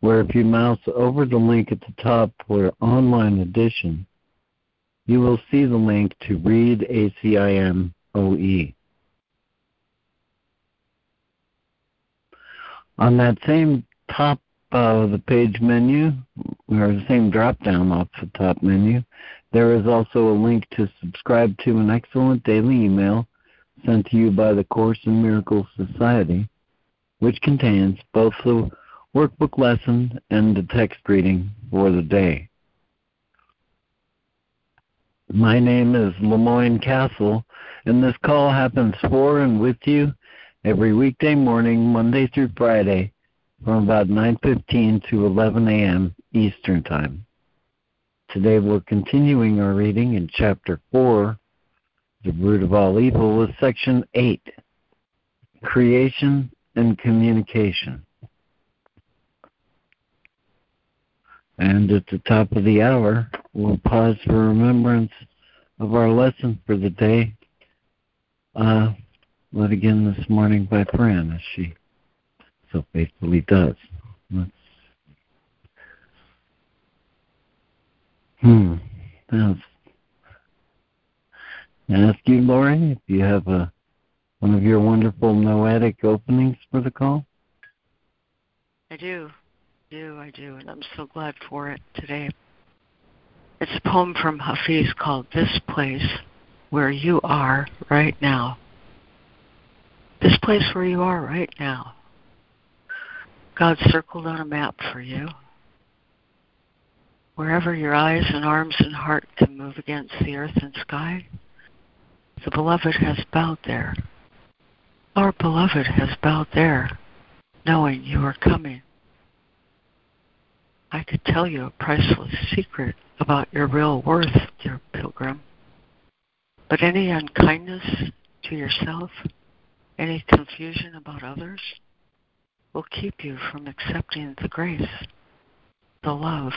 where if you mouse over the link at the top for online edition, you will see the link to read ACIM OE. On that same top of the page menu, or the same drop down off the top menu, there is also a link to subscribe to an excellent daily email sent to you by the Course in Miracles Society, which contains both the workbook lesson and the text reading for the day. My name is LeMoyne Castle, and this call happens for and with you every weekday morning, Monday through Friday, from about 9:15 to 11 a.m. Eastern Time. Today we're continuing our reading in chapter 4, The Root of All Evil, with section 8, Creation and Communication. And at the top of the hour, we'll pause for remembrance of our lesson for the day, uh, led again this morning by Fran, as she so faithfully does. Let's, hmm. That's, ask you, Lori, if you have a one of your wonderful noetic openings for the call. I do do, I do, and I'm so glad for it today. It's a poem from Hafiz called This Place Where You Are Right Now. This place where you are right now. God circled on a map for you. Wherever your eyes and arms and heart can move against the earth and sky, the beloved has bowed there. Our beloved has bowed there, knowing you are coming. I could tell you a priceless secret about your real worth, dear pilgrim. But any unkindness to yourself, any confusion about others, will keep you from accepting the grace, the love,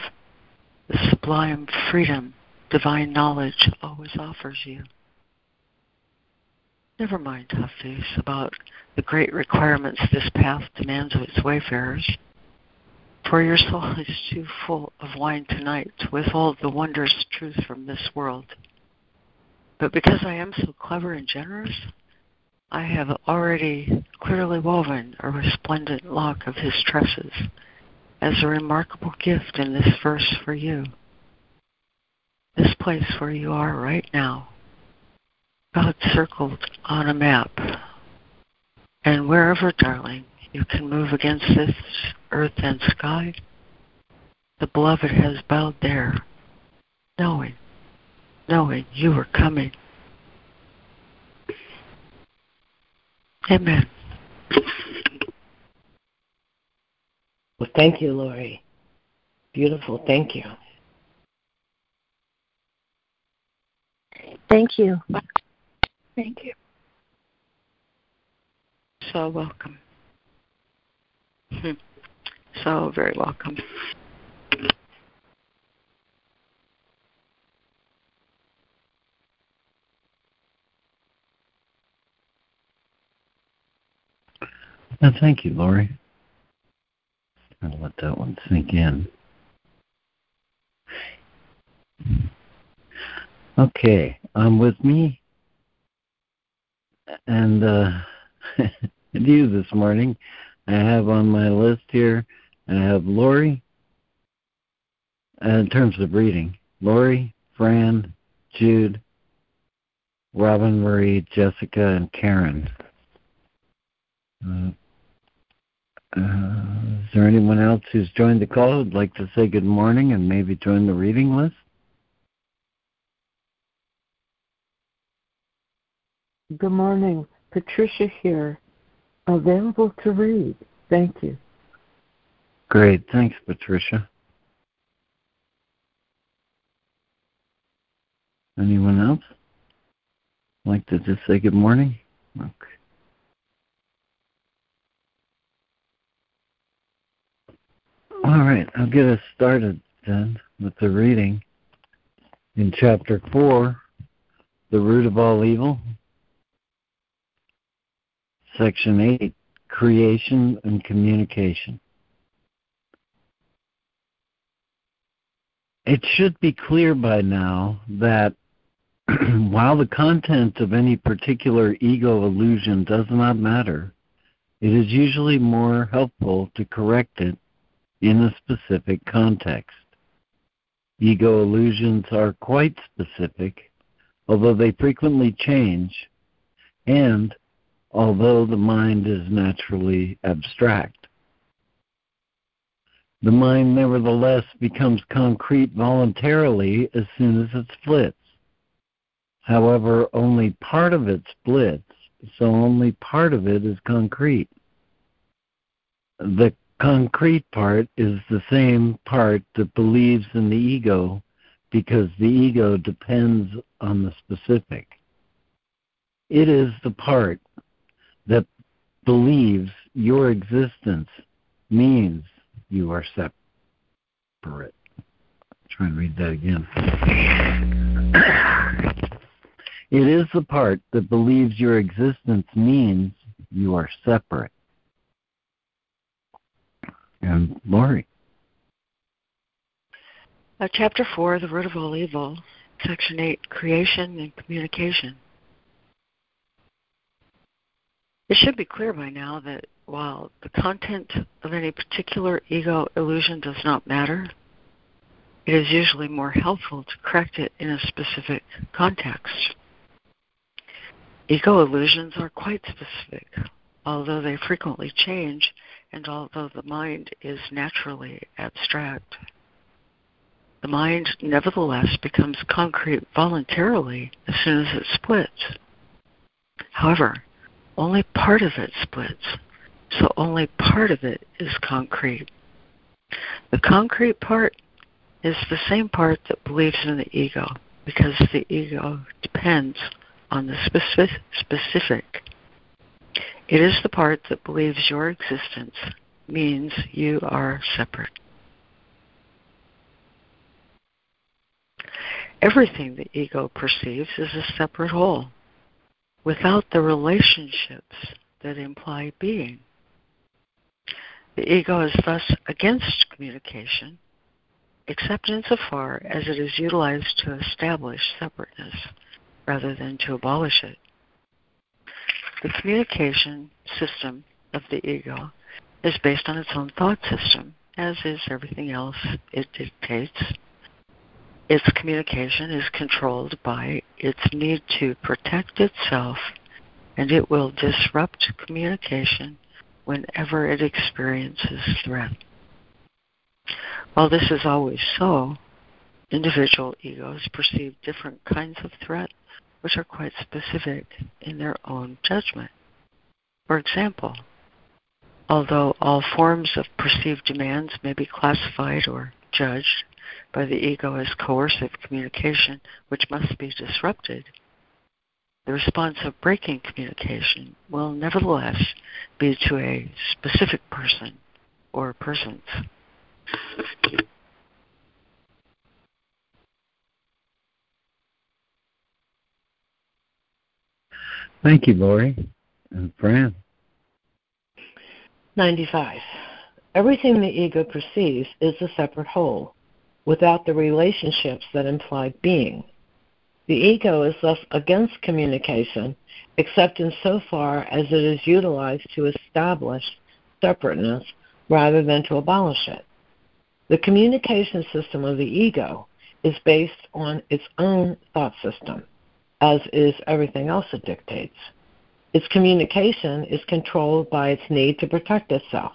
the sublime freedom divine knowledge always offers you. Never mind, Hafiz, about the great requirements this path demands of its wayfarers for your soul is too full of wine tonight to withhold the wondrous truth from this world. But because I am so clever and generous, I have already clearly woven a resplendent lock of his tresses as a remarkable gift in this verse for you. This place where you are right now, God circled on a map. And wherever, darling, you can move against this earth and sky. The beloved has bowed there, knowing, knowing you are coming. Amen. Well, thank you, Lori. Beautiful. Thank you. Thank you. Thank you. So welcome. So very welcome. Thank you, Lori. I'll let that one sink in. Okay, um, with me and uh, you this morning I have on my list here, I have Lori, uh, in terms of reading, Lori, Fran, Jude, Robin Marie, Jessica, and Karen. Uh, uh, is there anyone else who's joined the call who'd like to say good morning and maybe join the reading list? Good morning. Patricia here available to read. Thank you. Great. Thanks, Patricia. Anyone else like to just say good morning? Okay. All right, I'll get us started then with the reading in chapter 4, The Root of All Evil, section 8, Creation and Communication. It should be clear by now that while the content of any particular ego illusion does not matter, it is usually more helpful to correct it in a specific context. Ego illusions are quite specific, although they frequently change, and although the mind is naturally abstract. The mind nevertheless becomes concrete voluntarily as soon as it splits. However, only part of it splits, so only part of it is concrete. The concrete part is the same part that believes in the ego because the ego depends on the specific. It is the part that believes your existence means you are separate. Try and read that again. it is the part that believes your existence means you are separate and Lori. Uh, chapter 4, The Root of All Evil, Section 8, Creation and Communication. It should be clear by now that while the content of any particular ego illusion does not matter, it is usually more helpful to correct it in a specific context. Ego illusions are quite specific, although they frequently change and although the mind is naturally abstract. The mind nevertheless becomes concrete voluntarily as soon as it splits. However, only part of it splits, so only part of it is concrete. The concrete part is the same part that believes in the ego because the ego depends on the specific it is the part that believes your existence means you are separate. Everything the ego perceives is a separate whole, without the relationships that imply being. The ego is thus against communication, except insofar as it is utilized to establish separateness rather than to abolish it. The communication system of the ego is based on its own thought system, as is everything else it dictates. Its communication is controlled by its need to protect itself, and it will disrupt communication whenever it experiences threat. While this is always so, individual egos perceive different kinds of threat which are quite specific in their own judgment. For example, although all forms of perceived demands may be classified or judged by the ego as coercive communication which must be disrupted, the response of breaking communication will nevertheless be to a specific person or persons. Thank you, Lori and Fran. 95. Everything the ego perceives is a separate whole, without the relationships that imply being. The ego is thus against communication, except in so far as it is utilized to establish separateness rather than to abolish it. The communication system of the ego is based on its own thought system as is everything else it dictates. Its communication is controlled by its need to protect itself,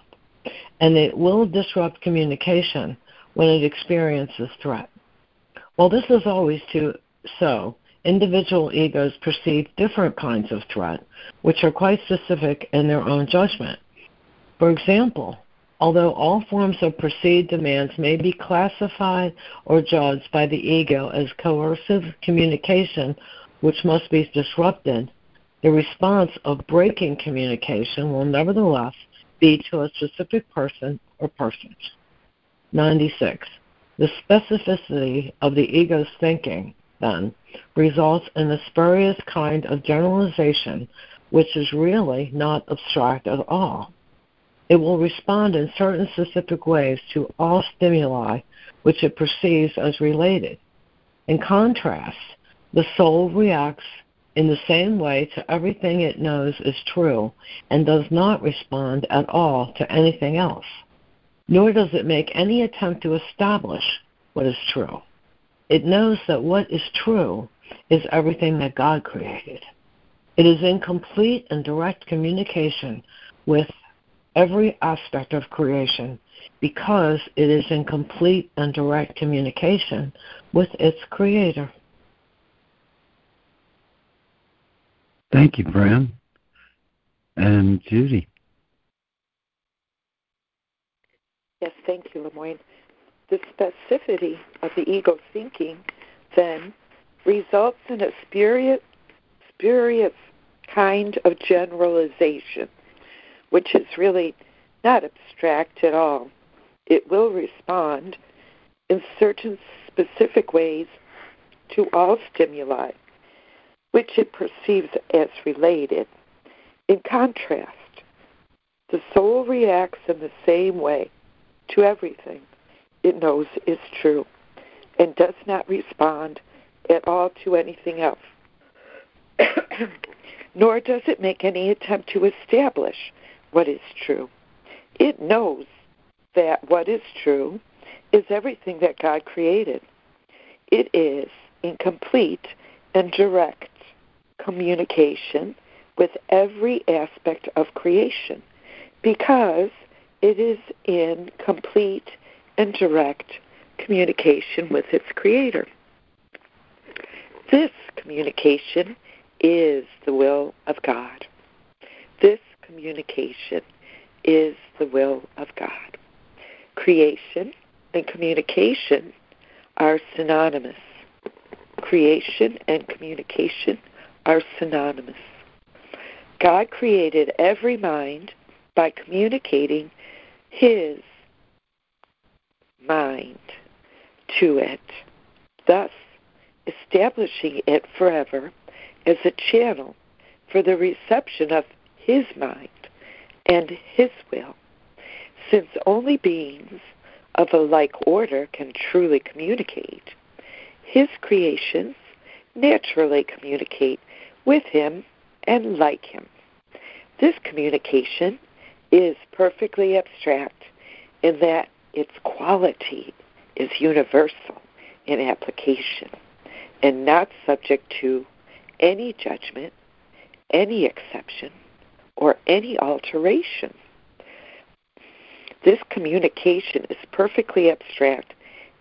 and it will disrupt communication when it experiences threat. While this is always to, so, individual egos perceive different kinds of threat, which are quite specific in their own judgment. For example, Although all forms of perceived demands may be classified or judged by the ego as coercive communication which must be disrupted, the response of breaking communication will nevertheless be to a specific person or persons. 96. The specificity of the ego's thinking, then, results in a spurious kind of generalization which is really not abstract at all. It will respond in certain specific ways to all stimuli which it perceives as related. In contrast, the soul reacts in the same way to everything it knows is true and does not respond at all to anything else. Nor does it make any attempt to establish what is true. It knows that what is true is everything that God created. It is in complete and direct communication with every aspect of creation because it is in complete and direct communication with its creator. Thank you, Fran. And Judy. Yes, thank you, LeMoyne. The specificity of the ego thinking then results in a spurious, spurious kind of generalization, which is really not abstract at all. It will respond in certain specific ways to all stimuli which it perceives as related. In contrast, the soul reacts in the same way to everything it knows is true and does not respond at all to anything else. Nor does it make any attempt to establish what is true. It knows that what is true is everything that God created. It is in complete and direct communication with every aspect of creation because it is in complete and direct communication with its creator. This communication is the will of God. This communication is the will of God. Creation and communication are synonymous. Creation and communication are synonymous. God created every mind by communicating His mind to it, thus establishing it forever as a channel for the reception of His mind and His will. Since only beings of a like order can truly communicate, His creations naturally communicate with him and like him. This communication is perfectly abstract in that its quality is universal in application and not subject to any judgment, any exception, or any alteration. This communication is perfectly abstract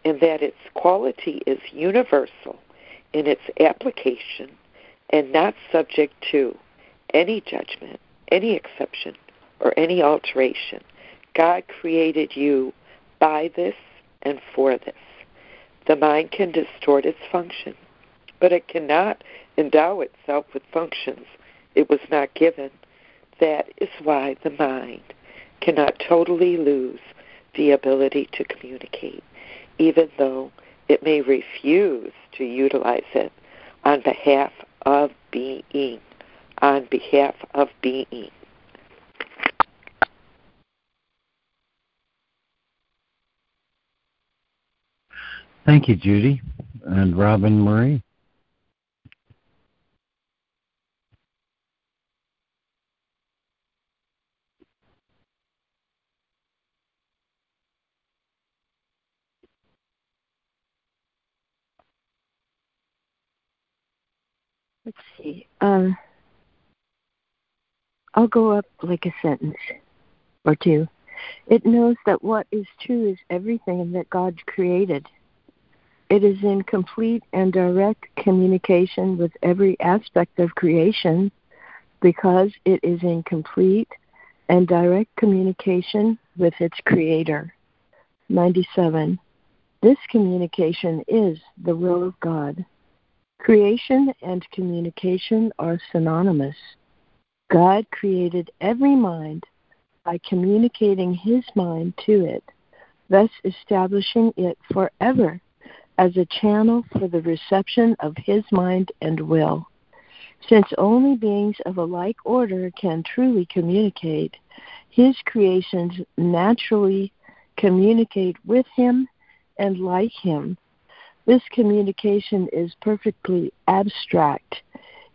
in that its quality is universal in its application and not subject to any judgment, any exception, or any alteration. God created you by this and for this. The mind can distort its function, but it cannot endow itself with functions it was not given. That is why the mind cannot totally lose the ability to communicate, even though it may refuse to utilize it on behalf of being, on behalf of being. Thank you, Judy and Robin Marie. let's see. Um, I'll go up like a sentence or two. It knows that what is true is everything that God created. It is in complete and direct communication with every aspect of creation because it is in complete and direct communication with its creator. 97. This communication is the will of God. Creation and communication are synonymous. God created every mind by communicating his mind to it, thus establishing it forever as a channel for the reception of his mind and will. Since only beings of a like order can truly communicate, his creations naturally communicate with him and like him. This communication is perfectly abstract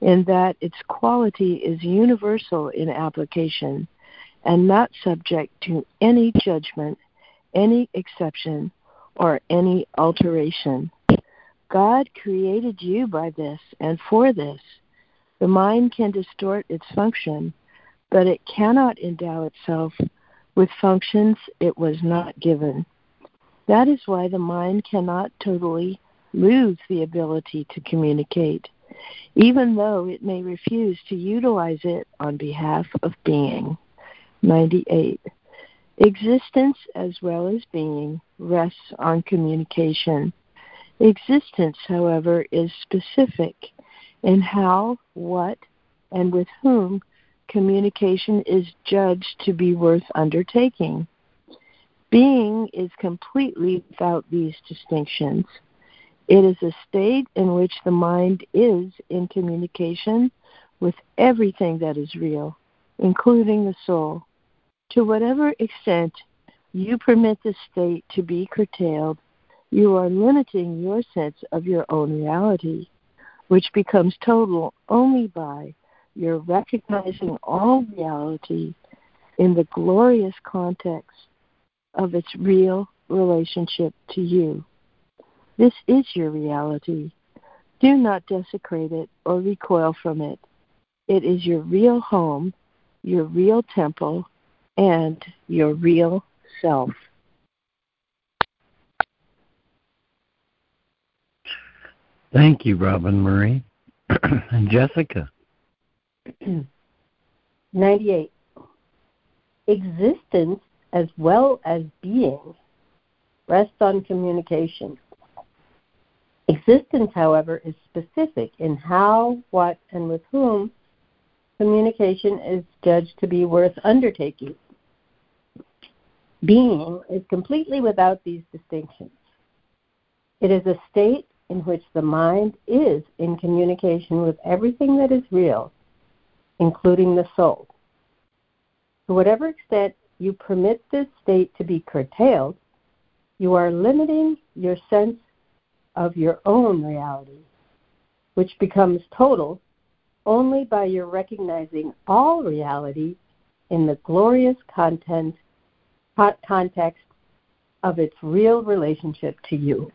in that its quality is universal in application and not subject to any judgment, any exception, or any alteration. God created you by this and for this. The mind can distort its function, but it cannot endow itself with functions it was not given. That is why the mind cannot totally lose the ability to communicate, even though it may refuse to utilize it on behalf of being. 98. Existence as well as being rests on communication. Existence, however, is specific in how, what, and with whom communication is judged to be worth undertaking. Being is completely without these distinctions. It is a state in which the mind is in communication with everything that is real, including the soul. To whatever extent you permit the state to be curtailed, you are limiting your sense of your own reality, which becomes total only by your recognizing all reality in the glorious context of its real relationship to you. This is your reality. Do not desecrate it or recoil from it. It is your real home, your real temple, and your real self. Thank you, Robin Marie. and Jessica. 98. Existence as well as being rests on communication. Existence, however, is specific in how, what, and with whom communication is judged to be worth undertaking. Being is completely without these distinctions. It is a state in which the mind is in communication with everything that is real, including the soul. To whatever extent you permit this state to be curtailed, you are limiting your sense of your own reality, which becomes total only by your recognizing all reality in the glorious content context of its real relationship to you.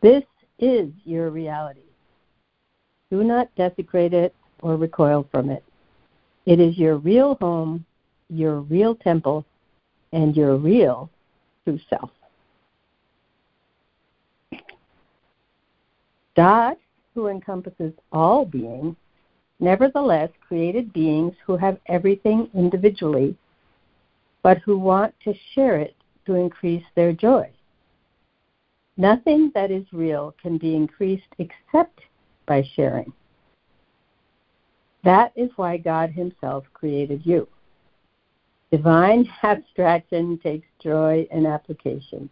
This is your reality. Do not desecrate it or recoil from it. It is your real home, your real temple, and your real true self. God, who encompasses all beings, nevertheless created beings who have everything individually but who want to share it to increase their joy. Nothing that is real can be increased except by sharing. That is why God Himself created you. Divine abstraction takes joy in application.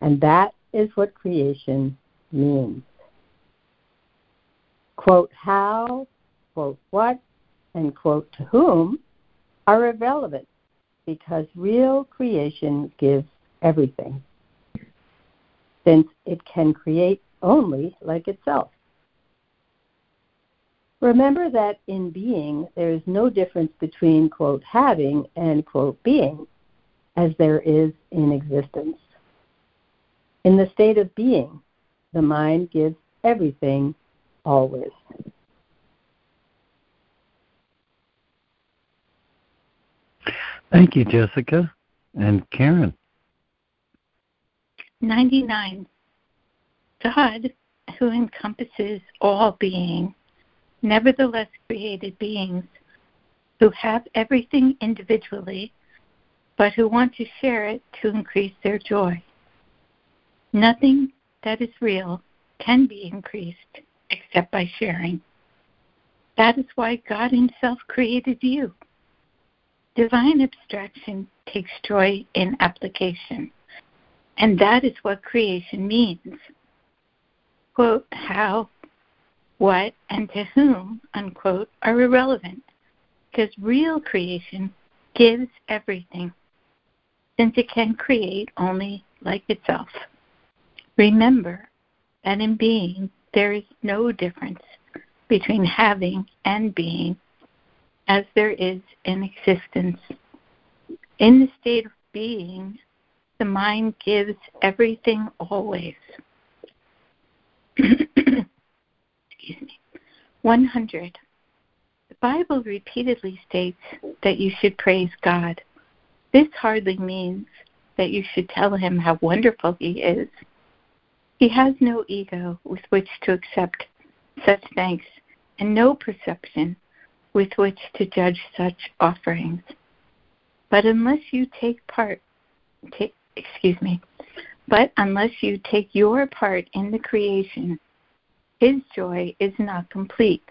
And that is what creation means. Quote how, quote what, and quote to whom are irrelevant because real creation gives everything, since it can create only like itself. Remember that in being, there is no difference between, quote, having and, quote, being, as there is in existence. In the state of being, the mind gives everything always. Thank you, Jessica. And Karen. 99. God, who encompasses all being, nevertheless created beings who have everything individually, but who want to share it to increase their joy. Nothing that is real can be increased except by sharing. That is why God Himself created you. Divine abstraction takes joy in application, and that is what creation means. Quote, how, what, and to whom, unquote, are irrelevant, because real creation gives everything since it can create only like itself. Remember that in being there is no difference between having and being as there is in existence. In the state of being, the mind gives everything always. Excuse me. 100. The Bible repeatedly states that you should praise God this hardly means that you should tell him how wonderful he is. He has no ego with which to accept such thanks and no perception with which to judge such offerings. But unless you take part, take, excuse me, but unless you take your part in the creation, his joy is not complete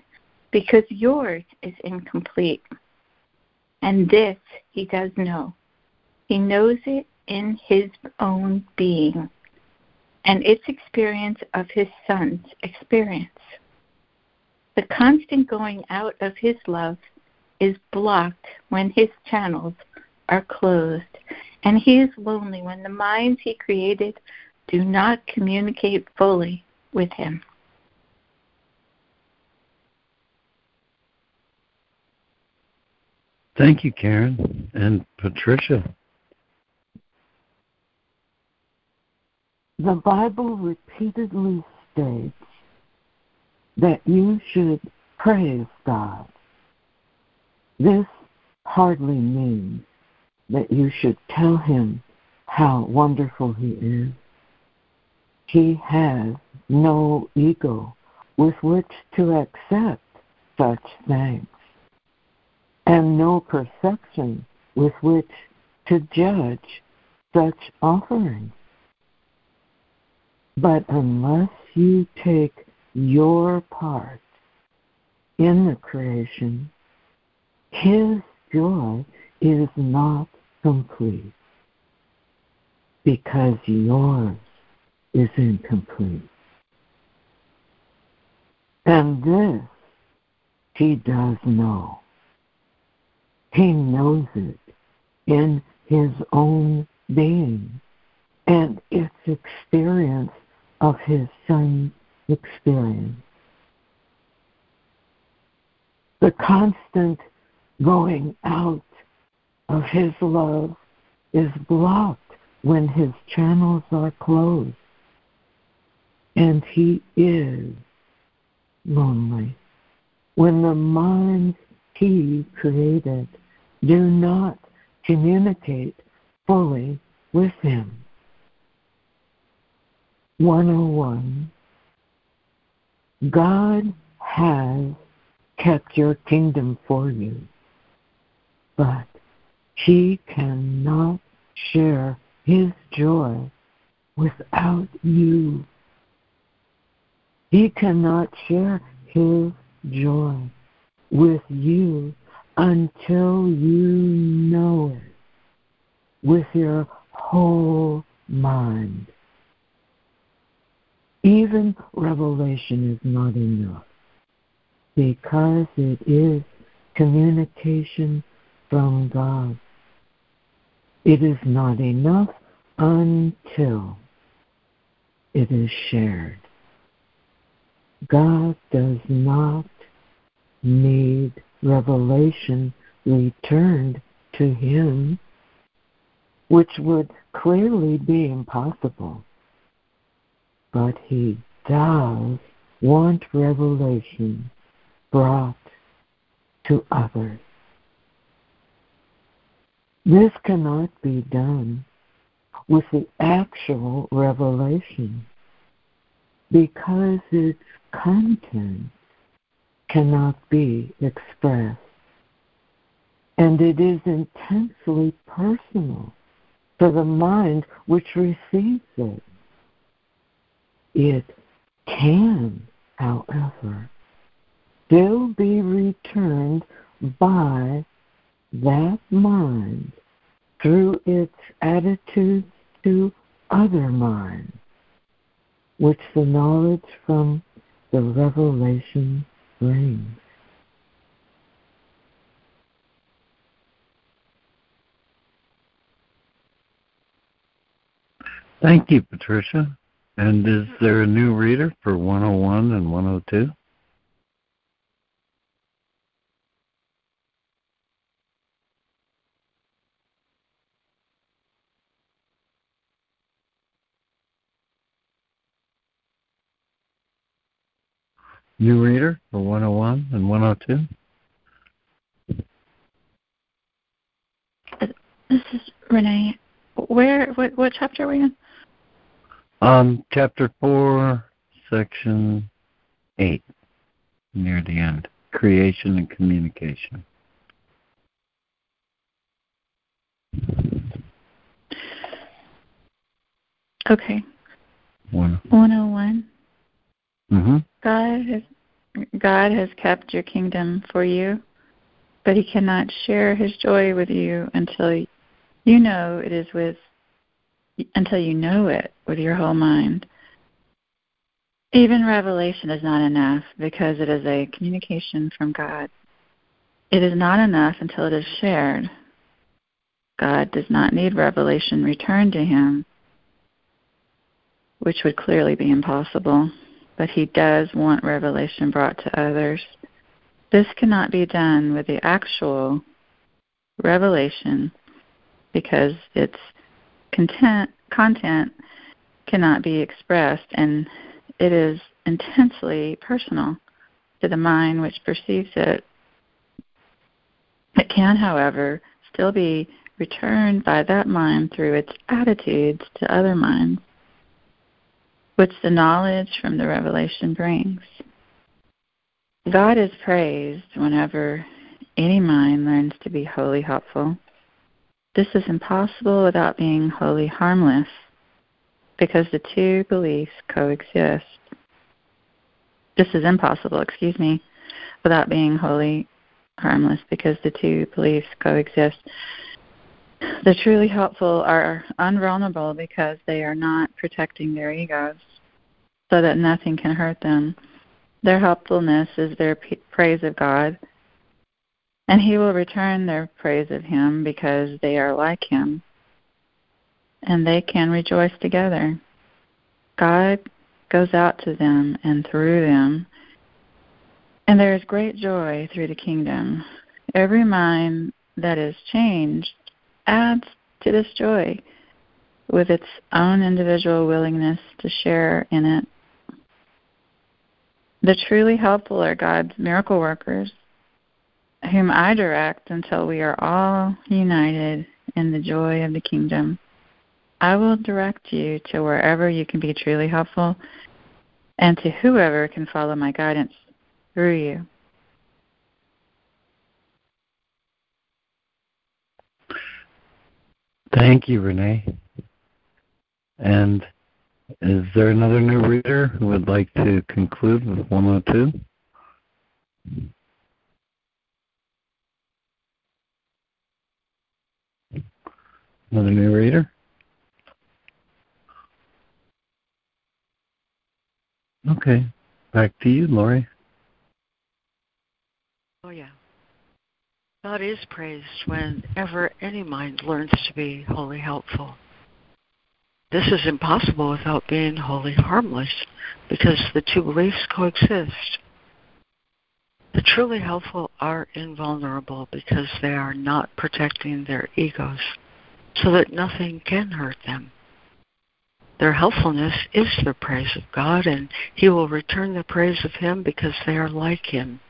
because yours is incomplete. And this he does know. He knows it in his own being and its experience of his son's experience. The constant going out of his love is blocked when his channels are closed, and he is lonely when the minds he created do not communicate fully with him. Thank you, Karen and Patricia. The Bible repeatedly states that you should praise God. This hardly means that you should tell him how wonderful he is. He has no ego with which to accept such thanks, and no perception with which to judge such offerings. But unless you take your part in the creation, His joy is not complete because yours is incomplete. And this He does know. He knows it in His own being and its experience of his son's experience. The constant going out of his love is blocked when his channels are closed. And he is lonely when the minds he created do not communicate fully with him. 101 God has kept your kingdom for you, but He cannot share His joy without you. He cannot share His joy with you until you know it with your whole mind. Even revelation is not enough because it is communication from God. It is not enough until it is shared. God does not need revelation returned to Him, which would clearly be impossible but he does want revelation brought to others. This cannot be done with the actual revelation because its content cannot be expressed. And it is intensely personal to the mind which receives it. It can, however, still be returned by that mind through its attitudes to other minds, which the knowledge from the revelation brings. Thank you, Patricia. And is there a new reader for 101 and 102? New reader for 101 and 102? This is Renee. Where? What, what chapter are we in? Um, chapter 4, section 8, near the end. Creation and communication. Okay. One. 101. Mm-hmm. God has God has kept your kingdom for you, but he cannot share his joy with you until you know it is with until you know it with your whole mind. Even revelation is not enough because it is a communication from God. It is not enough until it is shared. God does not need revelation returned to him, which would clearly be impossible but he does want revelation brought to others. This cannot be done with the actual revelation because its content, content cannot be expressed and it is intensely personal to the mind which perceives it. It can, however, still be returned by that mind through its attitudes to other minds which the knowledge from the revelation brings. God is praised whenever any mind learns to be wholly helpful. This is impossible without being wholly harmless, because the two beliefs coexist. This is impossible, excuse me, without being wholly harmless, because the two beliefs coexist. The truly helpful are unvulnerable because they are not protecting their egos so that nothing can hurt them. Their helpfulness is their praise of God, and He will return their praise of Him because they are like Him, and they can rejoice together. God goes out to them and through them, and there is great joy through the kingdom. Every mind that is changed adds to this joy with its own individual willingness to share in it the truly helpful are God's miracle workers, whom I direct until we are all united in the joy of the kingdom. I will direct you to wherever you can be truly helpful and to whoever can follow my guidance through you. Thank you, Renee. And is there another new reader who would like to conclude with 102? Another new reader? Okay. Back to you, Lori. Oh, yeah. God is praised whenever any mind learns to be wholly helpful. This is impossible without being wholly harmless because the two beliefs coexist. The truly helpful are invulnerable because they are not protecting their egos so that nothing can hurt them. Their helpfulness is the praise of God, and He will return the praise of Him because they are like Him,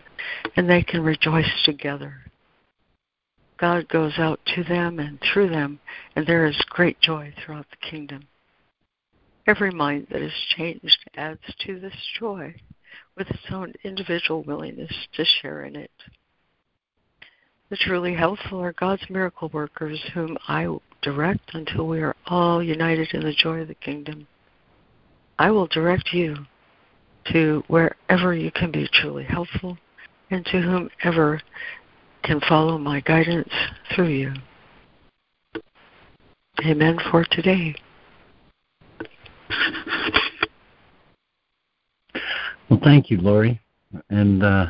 and they can rejoice together. God goes out to them and through them, and there is great joy throughout the kingdom. Every mind that is changed adds to this joy with its own individual willingness to share in it. The truly helpful are God's miracle workers, whom I direct until we are all united in the joy of the kingdom. I will direct you to wherever you can be truly helpful and to whomever can follow my guidance through you. Amen for today. Well, thank you, Lori. And uh,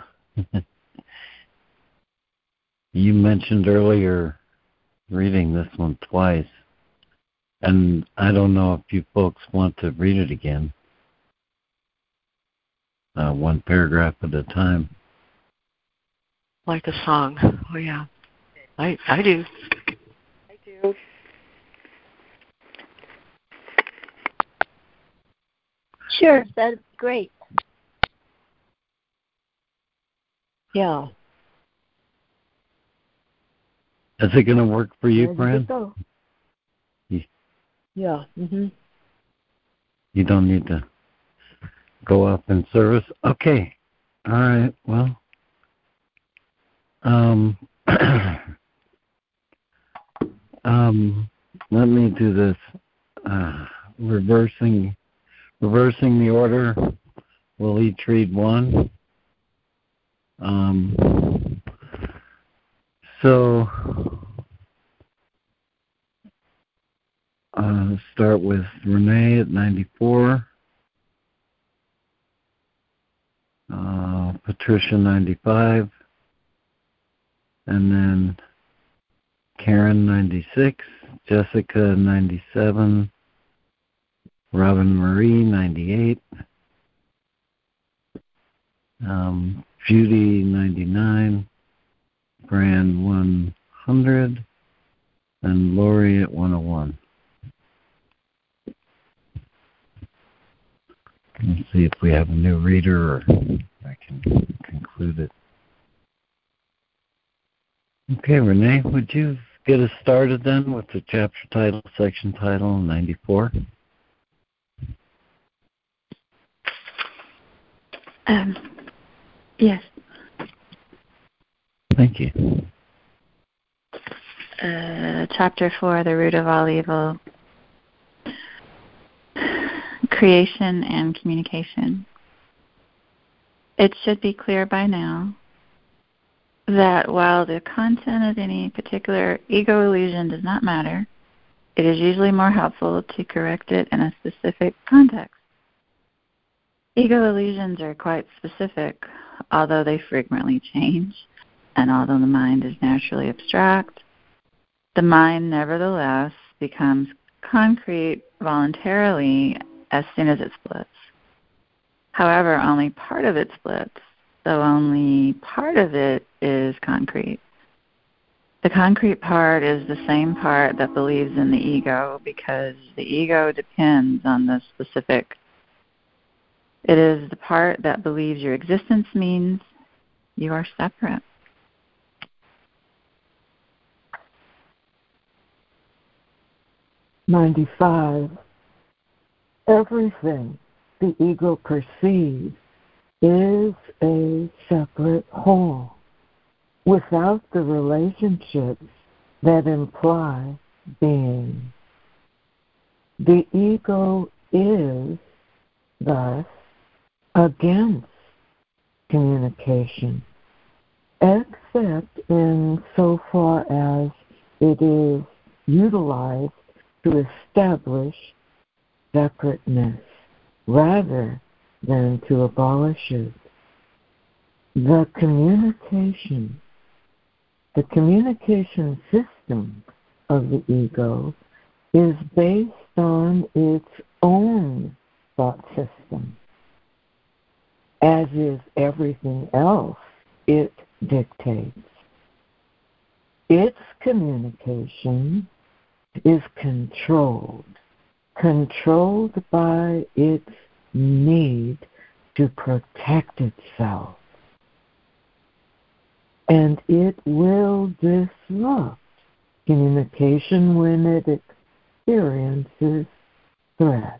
you mentioned earlier reading this one twice, and I don't know if you folks want to read it again, uh, one paragraph at a time. Like a song. Oh yeah, I I do. I do. Sure, that's great. Yeah. Is it going to work for you, Fran? You, Yeah. Mhm. you don't need to go up in service. Okay. All right. Well. Um. um. Let me do this. Uh, reversing, reversing the order. We'll each read one. Um. So. Uh, start with Renee at 94. Uh, Patricia 95. And then Karen 96. Jessica 97. Robin Marie 98. Um, Judy 99. Fran 100. And Lori at 101. Let's see if we have a new reader or I can conclude it. Okay, Renee, would you get us started then with the chapter title, section title 94? Um, yes. Thank you. Uh, chapter 4 The Root of All Evil Creation and Communication. It should be clear by now that while the content of any particular ego illusion does not matter, it is usually more helpful to correct it in a specific context. Ego illusions are quite specific, although they frequently change, and although the mind is naturally abstract, the mind nevertheless becomes concrete voluntarily as soon as it splits. However, only part of it splits, so only part of it is concrete. The concrete part is the same part that believes in the ego because the ego depends on the specific. It is the part that believes your existence means you are separate. Ninety-five. Everything the ego perceives is a separate whole without the relationships that imply being. The ego is, thus, against communication, except in so far as it is utilized to establish separateness rather than to abolish it. The communication, the communication system of the ego is based on its own thought system. As is everything else it dictates. Its communication is controlled, controlled by its need to protect itself. And it will disrupt communication when it experiences threat.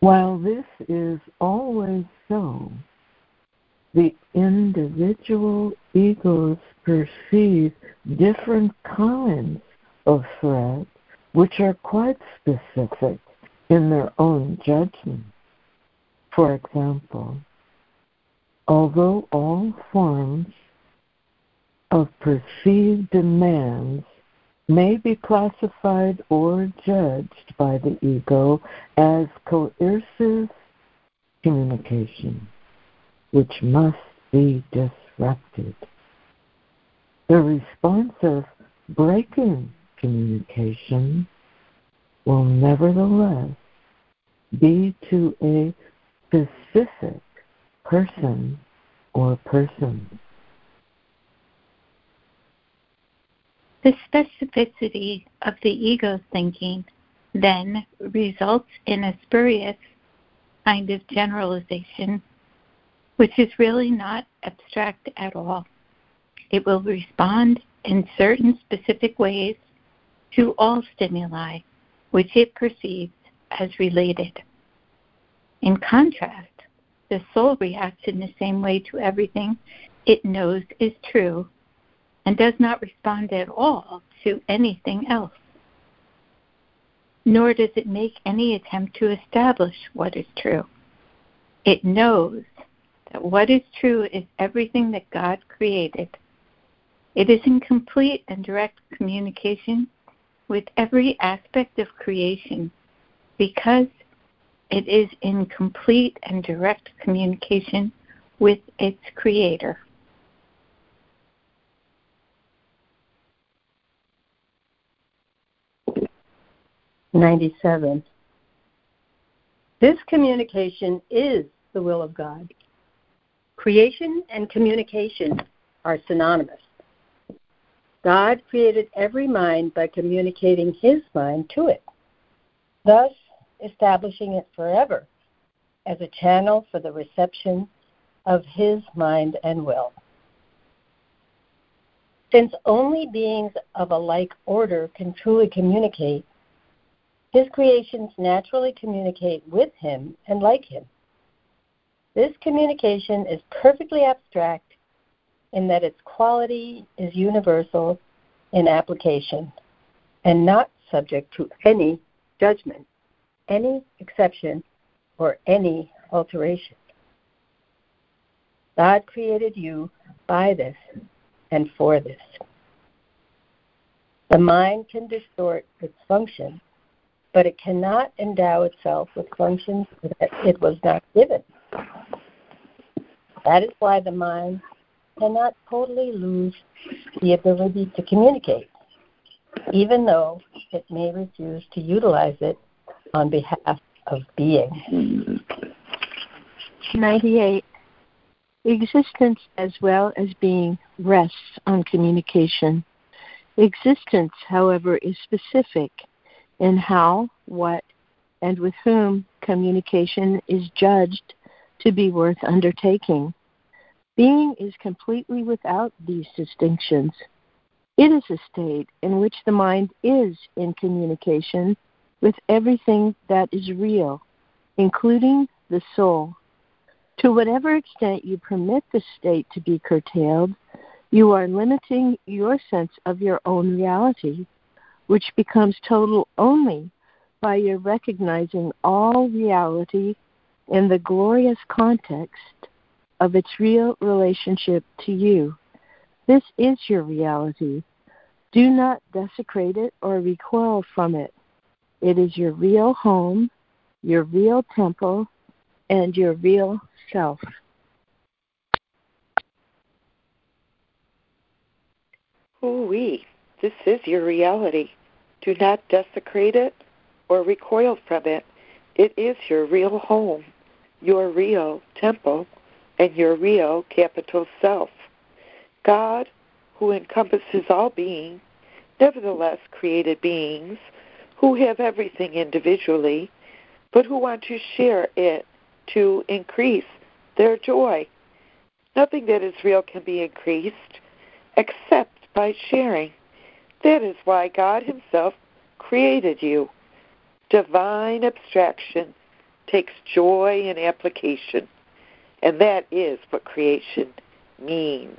While this is always so, the individual egos perceive different kinds of threat, which are quite specific in their own judgment. For example, although all forms of perceived demands may be classified or judged by the ego as coercive communication, which must be disrupted. The response of breaking communication will nevertheless be to a specific person or persons. The specificity of the ego thinking then results in a spurious kind of generalization, which is really not abstract at all. It will respond in certain specific ways to all stimuli which it perceives as related. In contrast, the soul reacts in the same way to everything it knows is true and does not respond at all to anything else. Nor does it make any attempt to establish what is true. It knows that what is true is everything that God created. It is in complete and direct communication with every aspect of creation because it is in complete and direct communication with its creator. 97. This communication is the will of God. Creation and communication are synonymous. God created every mind by communicating his mind to it, thus establishing it forever as a channel for the reception of his mind and will. Since only beings of a like order can truly communicate, his creations naturally communicate with him and like him. This communication is perfectly abstract in that its quality is universal in application and not subject to any judgment, any exception, or any alteration. God created you by this and for this. The mind can distort its function but it cannot endow itself with functions that it was not given. That is why the mind cannot totally lose the ability to communicate, even though it may refuse to utilize it on behalf of being. 98. Existence as well as being rests on communication. Existence, however, is specific in how, what, and with whom communication is judged to be worth undertaking. Being is completely without these distinctions. It is a state in which the mind is in communication with everything that is real, including the soul. To whatever extent you permit the state to be curtailed, you are limiting your sense of your own reality which becomes total only by your recognizing all reality in the glorious context of its real relationship to you. This is your reality. Do not desecrate it or recoil from it. It is your real home, your real temple, and your real self. Ooh wee. This is your reality. Do not desecrate it or recoil from it. It is your real home, your real temple, and your real capital self. God, who encompasses all being, nevertheless created beings who have everything individually, but who want to share it to increase their joy. Nothing that is real can be increased except by sharing. That is why God Himself created you. Divine abstraction takes joy in application, And that is what creation means.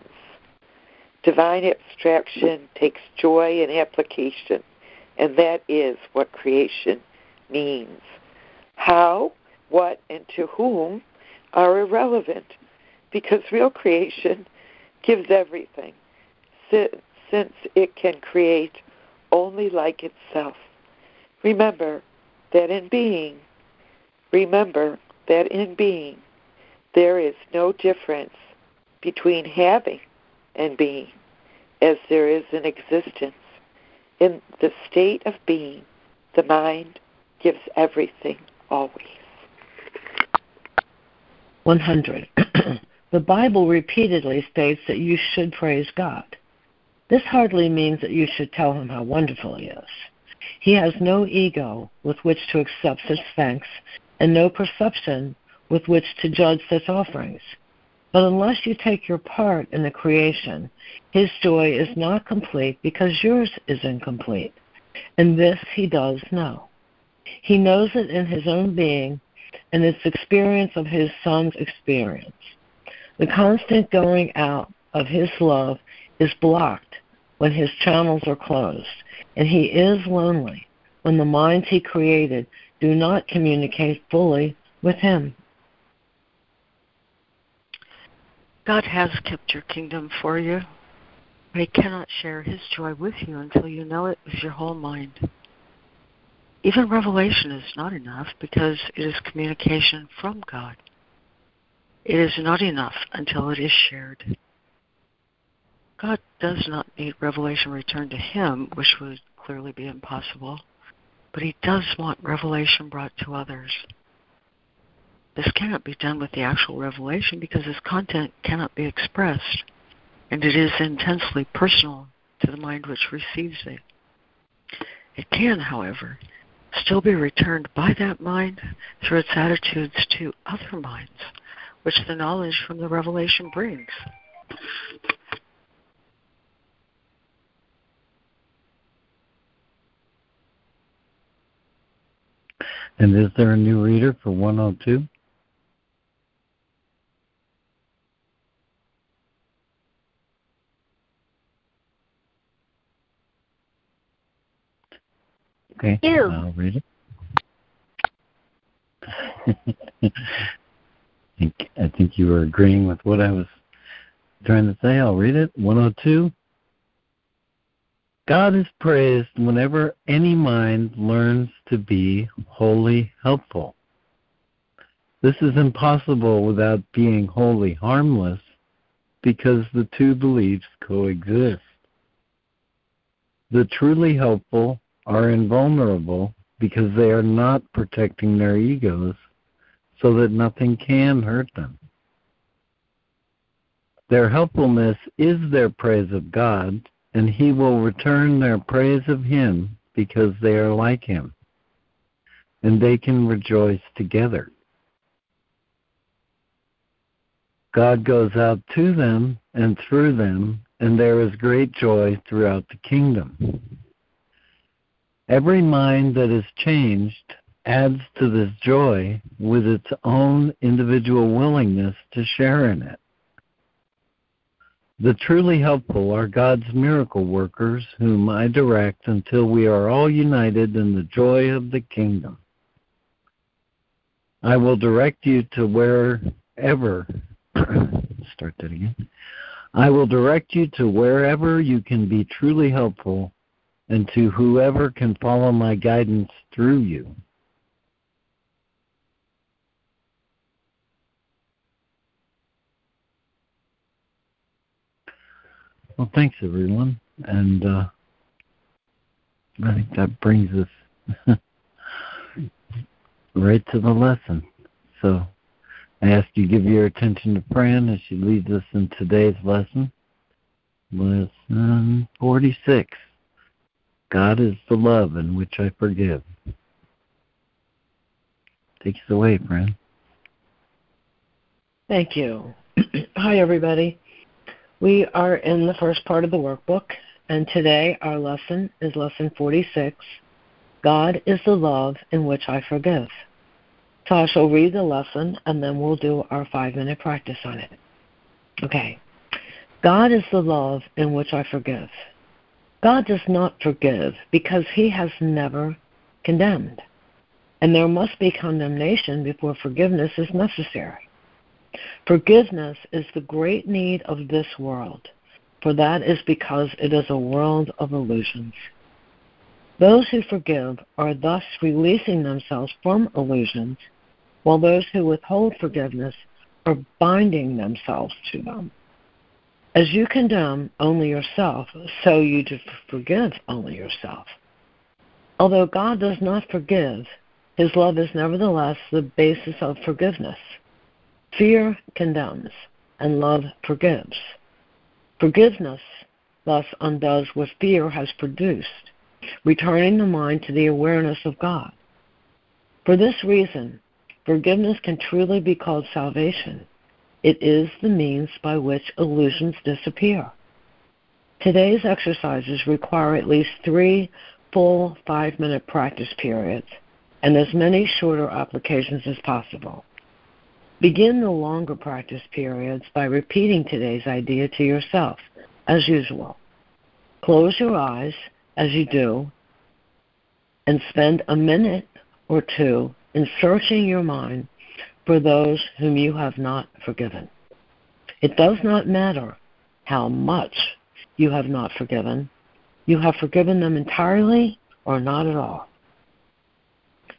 Divine abstraction takes joy in application, and that is what creation means. How, what, and to whom are irrelevant because real creation gives everything since it can create only like itself. Remember that in being, remember that in being, there is no difference between having and being as there is in existence. In the state of being, the mind gives everything always. 100. the Bible repeatedly states that you should praise God. This hardly means that you should tell him how wonderful he is. He has no ego with which to accept such thanks and no perception with which to judge such offerings. But unless you take your part in the creation, his joy is not complete because yours is incomplete. And this he does know. He knows it in his own being and its experience of his son's experience. The constant going out of his love is blocked when his channels are closed, and he is lonely when the minds he created do not communicate fully with him. God has kept your kingdom for you, but He cannot share His joy with you until you know it with your whole mind. Even revelation is not enough because it is communication from God. It is not enough until it is shared. God does not need revelation returned to Him, which would clearly be impossible, but He does want revelation brought to others. This cannot be done with the actual revelation because its content cannot be expressed, and it is intensely personal to the mind which receives it. It can, however, still be returned by that mind through its attitudes to other minds, which the knowledge from the revelation brings. And is there a new reader for 102? Okay, You. I'll read it. I think, I think you were agreeing with what I was trying to say. I'll read it. 102. God is praised whenever any mind learns to be wholly helpful. This is impossible without being wholly harmless because the two beliefs coexist. The truly helpful are invulnerable because they are not protecting their egos so that nothing can hurt them. Their helpfulness is their praise of God, and He will return their praise of Him because they are like Him, and they can rejoice together. God goes out to them and through them, and there is great joy throughout the kingdom. Every mind that is changed adds to this joy with its own individual willingness to share in it. The truly helpful are God's miracle workers, whom I direct until we are all united in the joy of the kingdom. I will direct you to wherever, start that again. I will direct you to wherever you can be truly helpful and to whoever can follow my guidance through you. Well, thanks everyone, and uh, I think that brings us right to the lesson. So I ask you give your attention to Fran as she leads us in today's lesson. Lesson 46. God is the love in which I forgive. Take us away, friend. Thank you. Hi, everybody. We are in the first part of the workbook, and today our lesson is lesson 46 God is the love in which I forgive. So I shall read the lesson and then we'll do our five minute practice on it. Okay. God is the love in which I forgive. God does not forgive because he has never condemned. And there must be condemnation before forgiveness is necessary. Forgiveness is the great need of this world, for that is because it is a world of illusions. Those who forgive are thus releasing themselves from illusions, while those who withhold forgiveness are binding themselves to them. As you condemn only yourself, so you forgive only yourself. Although God does not forgive, his love is nevertheless the basis of forgiveness. Fear condemns, and love forgives. Forgiveness thus undoes what fear has produced, returning the mind to the awareness of God. For this reason, forgiveness can truly be called salvation. It is the means by which illusions disappear. Today's exercises require at least three full five minute practice periods and as many shorter applications as possible. Begin the longer practice periods by repeating today's idea to yourself, as usual. Close your eyes as you do and spend a minute or two in searching your mind for those whom you have not forgiven. It does not matter how much you have not forgiven. You have forgiven them entirely or not at all.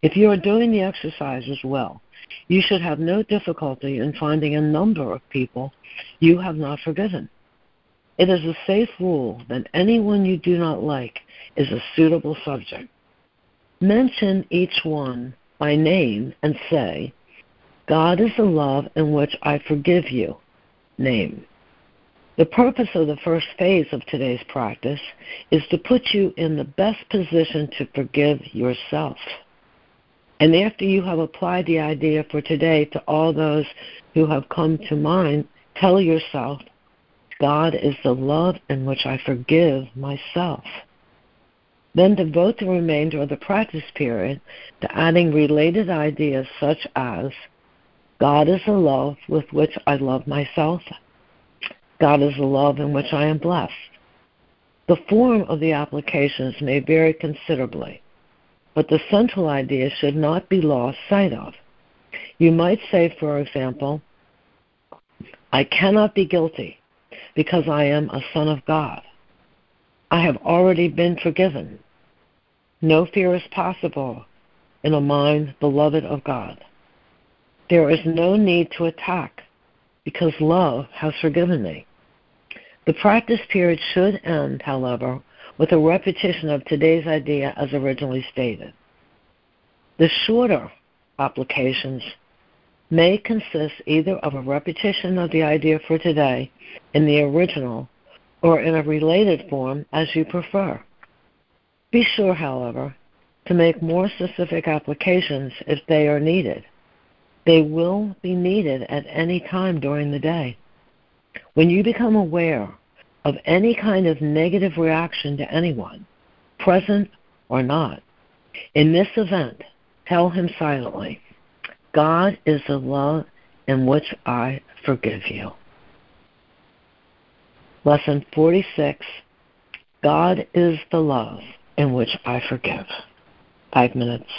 If you are doing the exercises well, you should have no difficulty in finding a number of people you have not forgiven. It is a safe rule that anyone you do not like is a suitable subject. Mention each one by name and say, God is the love in which I forgive you. Name. The purpose of the first phase of today's practice is to put you in the best position to forgive yourself. And after you have applied the idea for today to all those who have come to mind, tell yourself, God is the love in which I forgive myself. Then devote the remainder of the practice period to adding related ideas such as God is the love with which I love myself. God is the love in which I am blessed. The form of the applications may vary considerably but the central idea should not be lost sight of. You might say, for example, I cannot be guilty because I am a son of God. I have already been forgiven. No fear is possible in a mind beloved of God. There is no need to attack because love has forgiven me. The practice period should end, however, with a repetition of today's idea as originally stated. The shorter applications may consist either of a repetition of the idea for today in the original or in a related form as you prefer. Be sure, however, to make more specific applications if they are needed. They will be needed at any time during the day. When you become aware of any kind of negative reaction to anyone, present or not. In this event, tell him silently, God is the love in which I forgive you. Lesson 46 God is the love in which I forgive. Five minutes.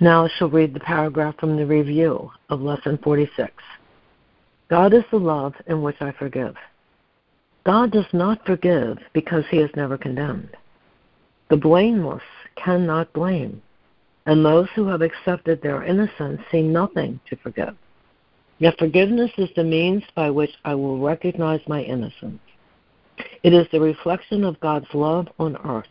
Now I shall read the paragraph from the review of Lesson 46. God is the love in which I forgive. God does not forgive because he is never condemned. The blameless cannot blame, and those who have accepted their innocence see nothing to forgive. Yet forgiveness is the means by which I will recognize my innocence. It is the reflection of God's love on earth.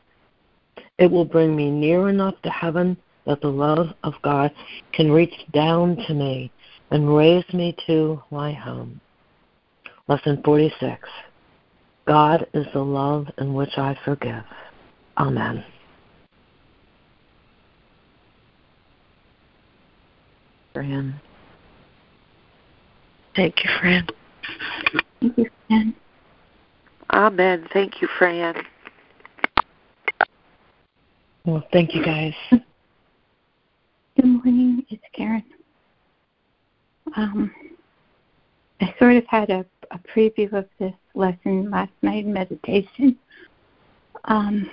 It will bring me near enough to heaven that the love of God can reach down to me and raise me to my home. Lesson 46 God is the love in which I forgive. Amen. Fran. Thank you, Fran. Thank you, Fran. Amen. Thank you, Fran. Well, thank you, guys. Good morning. It's Karen. Um, I sort of had a, a preview of this lesson last night in meditation. Um,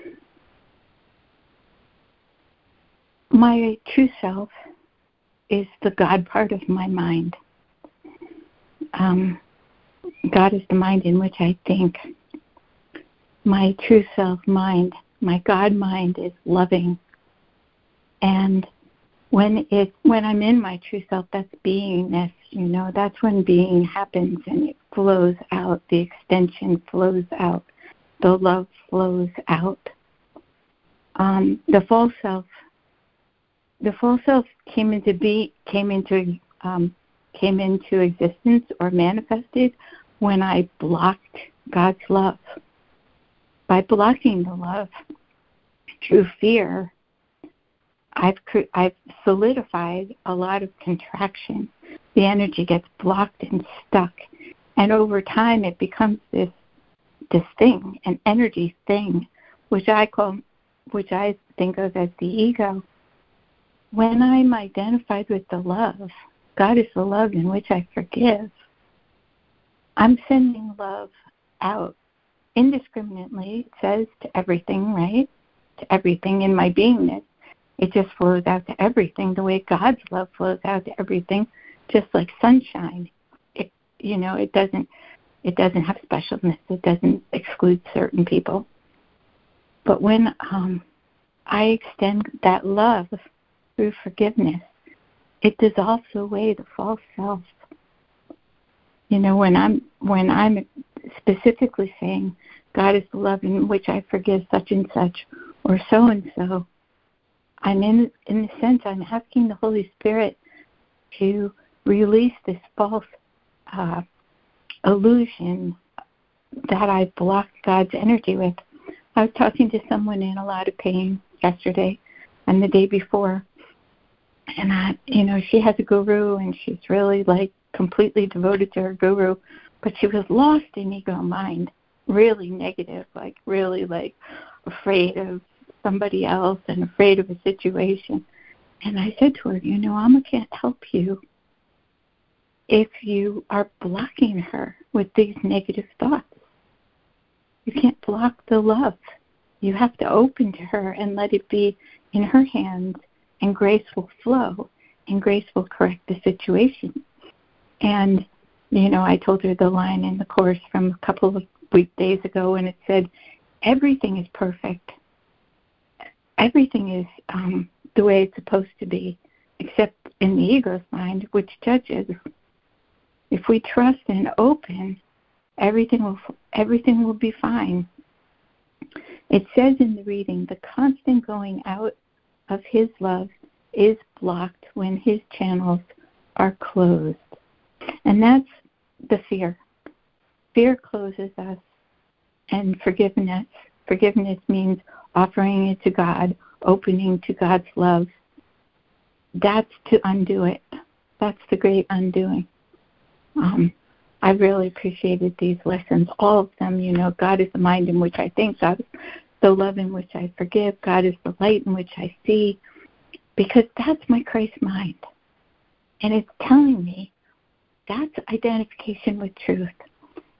my true self is the God part of my mind. Um, God is the mind in which I think. My true self mind, my God mind is loving. And when it when I'm in my true self, that's beingness, you know, that's when being happens and it flows out, the extension flows out, the love flows out. Um, the false self the false self came into be came into um, came into existence or manifested when I blocked God's love. By blocking the love through fear, I've I've solidified a lot of contraction. The energy gets blocked and stuck, and over time it becomes this this thing, an energy thing, which I call, which I think of as the ego. When I'm identified with the love, God is the love in which I forgive. I'm sending love out indiscriminately, it says to everything, right? To everything in my beingness. It just flows out to everything the way God's love flows out to everything, just like sunshine. It you know, it doesn't it doesn't have specialness. It doesn't exclude certain people. But when um, I extend that love through forgiveness, it dissolves away the false self. You know, when I'm when I'm specifically saying God is the love in which I forgive such and such or so and so, I'm in in a sense I'm asking the Holy Spirit to release this false uh, illusion that I blocked God's energy with. I was talking to someone in a lot of pain yesterday and the day before, and I, you know, she has a guru and she's really like completely devoted to her guru, but she was lost in ego mind, really negative, like really like afraid of somebody else and afraid of a situation. And I said to her, you know, Amma can't help you if you are blocking her with these negative thoughts. You can't block the love. You have to open to her and let it be in her hands, and grace will flow, and grace will correct the situation. And, you know, I told her the line in the course from a couple of weekdays ago, and it said, Everything is perfect. Everything is um, the way it's supposed to be, except in the ego's mind, which judges if we trust and open, everything will everything will be fine. It says in the reading, the constant going out of his love is blocked when his channels are closed. And that's the fear. Fear closes us and forgiveness. Forgiveness means offering it to God, opening to God's love. That's to undo it. That's the great undoing. Um, I really appreciated these lessons, all of them. You know, God is the mind in which I think, God is the love in which I forgive, God is the light in which I see, because that's my Christ mind. And it's telling me that's identification with truth.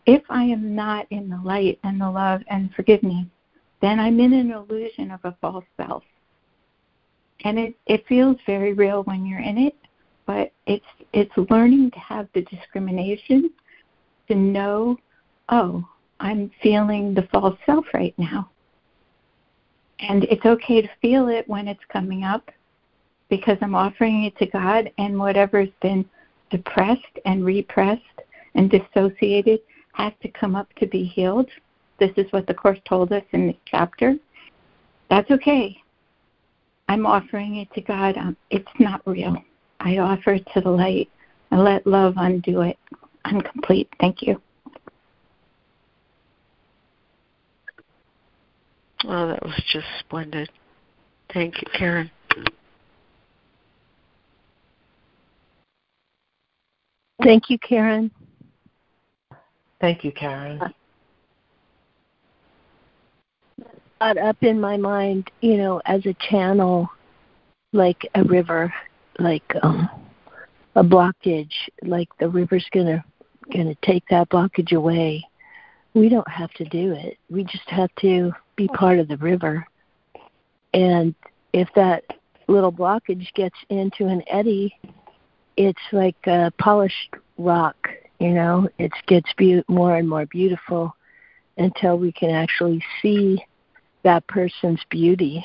If I am not in the light and the love and forgiveness, then I'm in an illusion of a false self. and it it feels very real when you're in it, but it's it's learning to have the discrimination to know, oh, I'm feeling the false self right now. And it's okay to feel it when it's coming up because I'm offering it to God and whatever's been depressed and repressed and dissociated has to come up to be healed. This is what the Course told us in this chapter. That's okay. I'm offering it to God. Um, it's not real. I offer it to the light. I let love undo it. I'm complete. Thank you. Oh, that was just splendid. Thank you, Karen. Thank you, Karen. Thank you, Karen. Up in my mind, you know, as a channel, like a river, like um, a blockage, like the river's gonna gonna take that blockage away. We don't have to do it. We just have to be part of the river. And if that little blockage gets into an eddy, it's like a polished rock, you know, it gets be- more and more beautiful until we can actually see that person's beauty.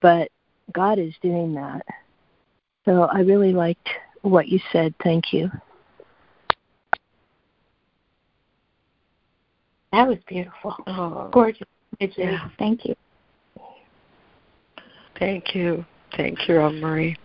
But God is doing that. So I really liked what you said. Thank you. That was beautiful. Oh, Gorgeous. Yeah. Thank you. Thank you. Thank you, Anne Marie.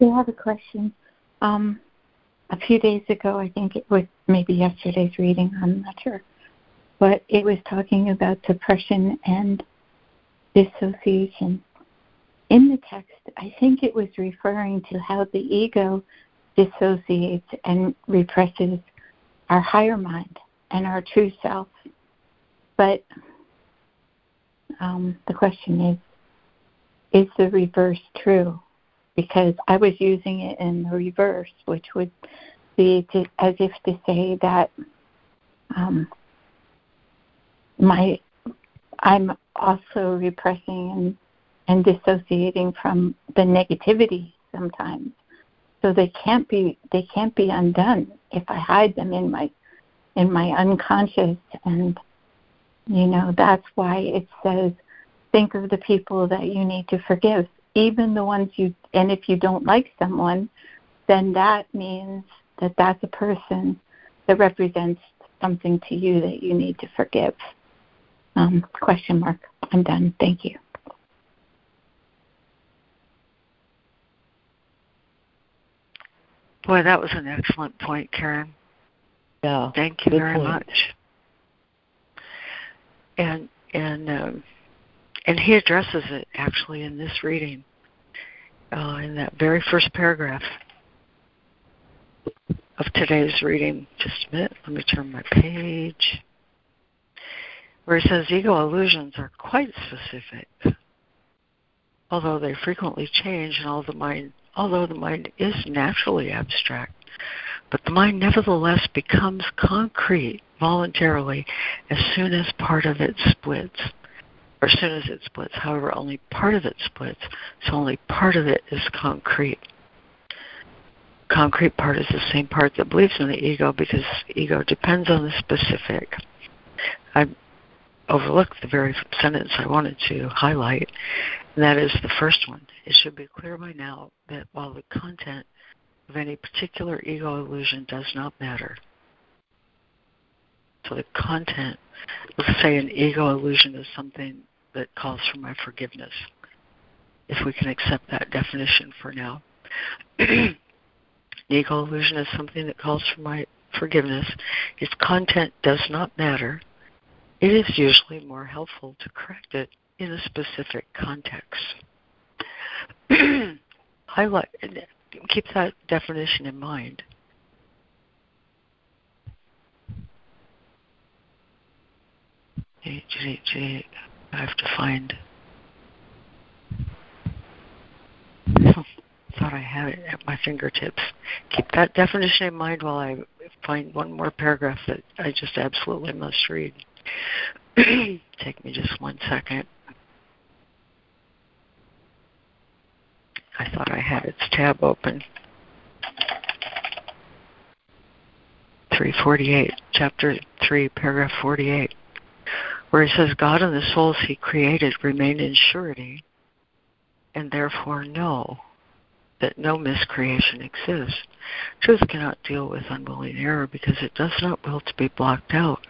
Okay, I have a question. Um, a few days ago, I think it was maybe yesterday's reading, I'm not sure, but it was talking about depression and dissociation. In the text, I think it was referring to how the ego dissociates and represses our higher mind and our true self. But um, the question is is the reverse true? Because I was using it in the reverse, which would be to, as if to say that um, my I'm also repressing and, and dissociating from the negativity sometimes. So they can't be they can't be undone if I hide them in my in my unconscious and you know that's why it says think of the people that you need to forgive even the ones you and if you don't like someone then that means that that's a person that represents something to you that you need to forgive um, question mark i'm done thank you Boy, that was an excellent point, Karen. Yeah. Thank you very point. much. And and um, and he addresses it actually in this reading, uh, in that very first paragraph of today's reading. Just a minute, let me turn my page. Where he says ego illusions are quite specific, although they frequently change, and although the mind, although the mind is naturally abstract, but the mind nevertheless becomes concrete voluntarily as soon as part of it splits or as soon as it splits. However, only part of it splits, so only part of it is concrete. Concrete part is the same part that believes in the ego because ego depends on the specific. I overlooked the very sentence I wanted to highlight, and that is the first one. It should be clear by now that while the content of any particular ego illusion does not matter, So the content, let's say an ego illusion is something that calls for my forgiveness, if we can accept that definition for now. ego illusion is something that calls for my forgiveness. Its content does not matter. It is usually more helpful to correct it in a specific context. Highlight, keep that definition in mind. I have to find. Thought I had it at my fingertips. Keep that definition in mind while I find one more paragraph that I just absolutely must read. Take me just one second. I thought I had its tab open. 348, chapter 3, paragraph 48, where he says, God and the souls he created remain in surety and therefore know that no miscreation exists. Truth cannot deal with unwilling error because it does not will to be blocked out.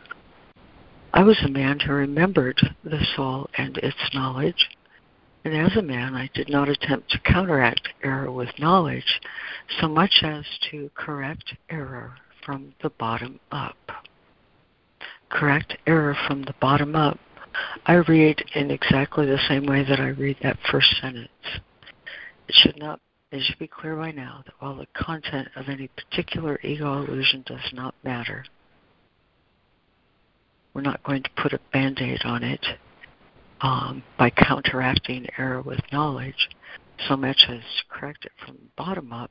I was a man who remembered the soul and its knowledge, and as a man I did not attempt to counteract error with knowledge so much as to correct error from the bottom up. Correct error from the bottom up. I read in exactly the same way that I read that first sentence. It should not it should be clear by now that while the content of any particular ego illusion does not matter, we're not going to put a band aid on it um, by counteracting error with knowledge so much as correct it from the bottom up.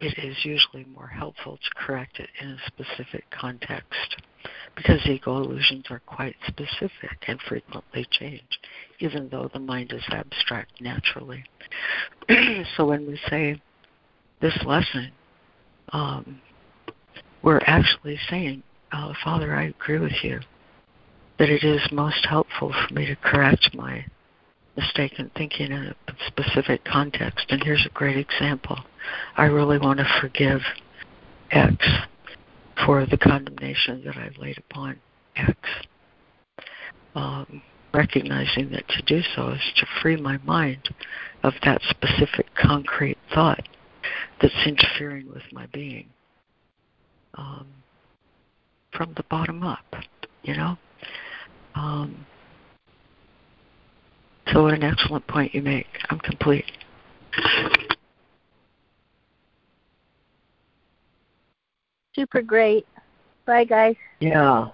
It is usually more helpful to correct it in a specific context because ego illusions are quite specific and frequently change, even though the mind is abstract naturally. so when we say this lesson, um, we're actually saying, oh, Father, I agree with you that it is most helpful for me to correct my mistaken thinking in a specific context. And here's a great example. I really want to forgive X for the condemnation that I've laid upon X. Um, recognizing that to do so is to free my mind of that specific concrete thought that's interfering with my being um, from the bottom up, you know? Um, so, what an excellent point you make. I'm complete. Super great. Bye, guys. Yeah,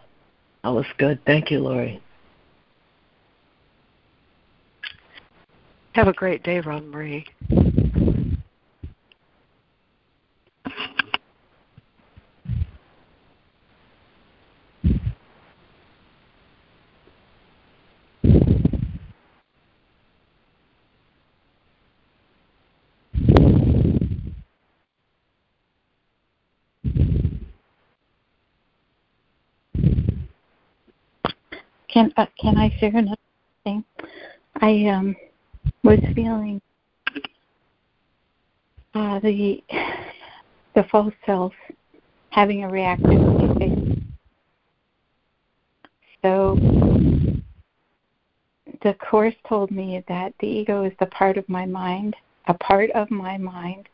that was good. Thank you, Lori. Have a great day, Ron Marie. Can uh, can I share another thing? I um was feeling uh, the the false self having a reactivity. So the course told me that the ego is the part of my mind, a part of my mind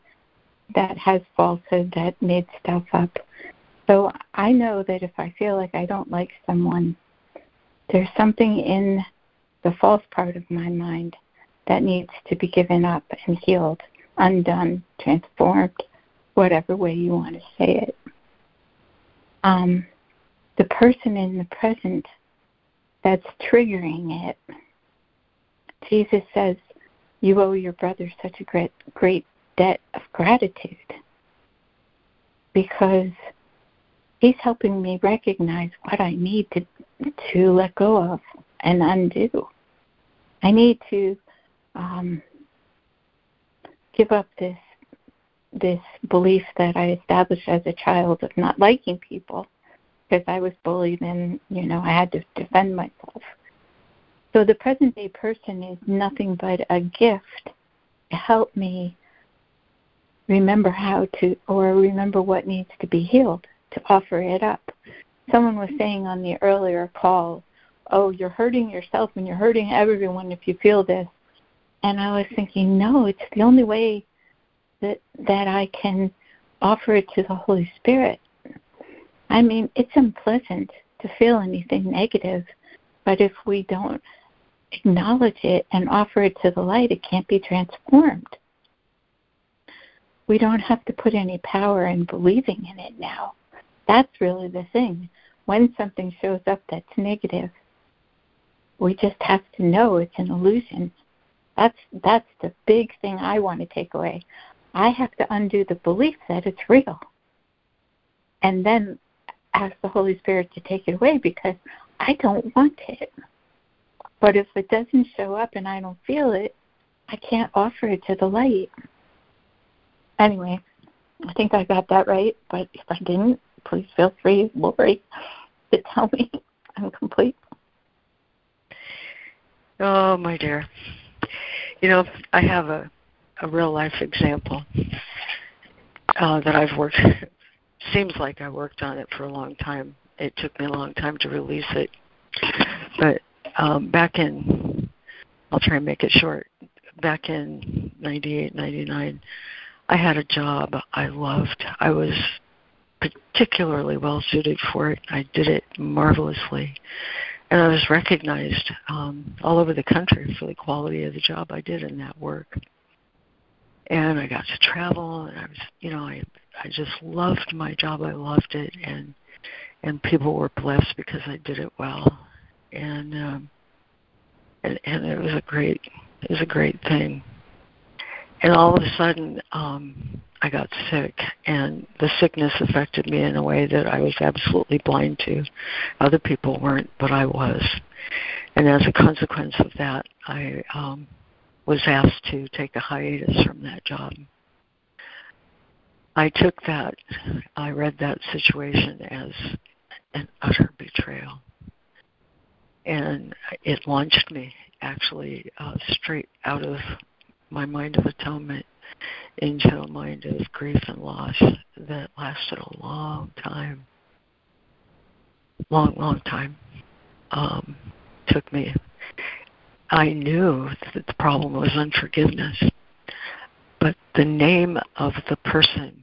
that has falsehood that made stuff up. So I know that if I feel like I don't like someone, there's something in the false part of my mind that needs to be given up and healed, undone, transformed, whatever way you want to say it. Um, the person in the present that's triggering it, Jesus says, you owe your brother such a great, great debt of gratitude because he's helping me recognize what I need to to let go of and undo. I need to um, give up this this belief that I established as a child of not liking people because I was bullied and you know I had to defend myself. So the present day person is nothing but a gift to help me remember how to or remember what needs to be healed to offer it up someone was saying on the earlier call, "Oh, you're hurting yourself and you're hurting everyone if you feel this." And I was thinking, no, it's the only way that that I can offer it to the Holy Spirit. I mean, it's unpleasant to feel anything negative, but if we don't acknowledge it and offer it to the light, it can't be transformed. We don't have to put any power in believing in it now. That's really the thing. When something shows up that's negative, we just have to know it's an illusion. That's that's the big thing I want to take away. I have to undo the belief that it's real. And then ask the Holy Spirit to take it away because I don't want it. But if it doesn't show up and I don't feel it, I can't offer it to the light. Anyway, I think I got that right, but if I didn't, please feel free, Lori, to tell me I'm complete. Oh, my dear. You know, I have a, a real life example uh, that I've worked. seems like I worked on it for a long time. It took me a long time to release it, but um, back in, I'll try and make it short. Back in '98, '99, I had a job I loved. I was particularly well suited for it. I did it marvelously. And I was recognized um, all over the country for the quality of the job I did in that work. And I got to travel, and I was, you know, I I just loved my job. I loved it, and and people were blessed because I did it well. And um, and and it was a great it was a great thing. And all of a sudden, um, I got sick, and the sickness affected me in a way that I was absolutely blind to. Other people weren't, but I was. And as a consequence of that, I um, was asked to take a hiatus from that job. I took that, I read that situation as an utter betrayal and it launched me actually uh, straight out of my mind of atonement into a mind of grief and loss that lasted a long time. Long, long time. Um, took me. I knew that the problem was unforgiveness, but the name of the person,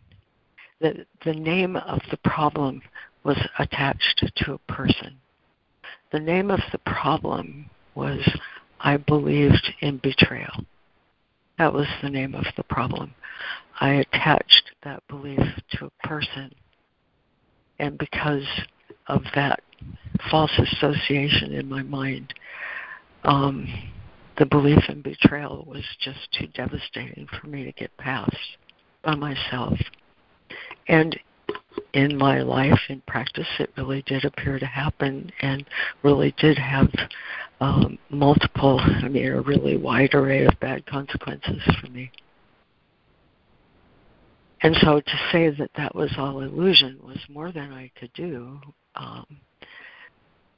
the, the name of the problem was attached to a person the name of the problem was I believed in betrayal. That was the name of the problem. I attached that belief to a person. And because of that false association in my mind, um, the belief in betrayal was just too devastating for me to get past by myself. And in my life in practice it really did appear to happen and really did have um, multiple i mean a really wide array of bad consequences for me. And so to say that that was all illusion was more than i could do um,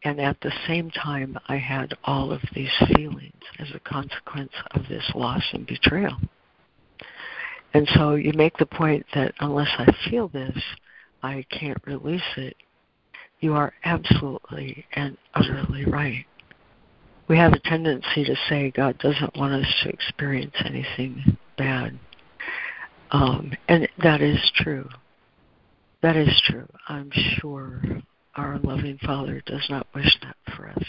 and at the same time i had all of these feelings as a consequence of this loss and betrayal. And so you make the point that unless i feel this I can't release it, you are absolutely and utterly right. We have a tendency to say God doesn't want us to experience anything bad. Um, and that is true. That is true. I'm sure our loving Father does not wish that for us.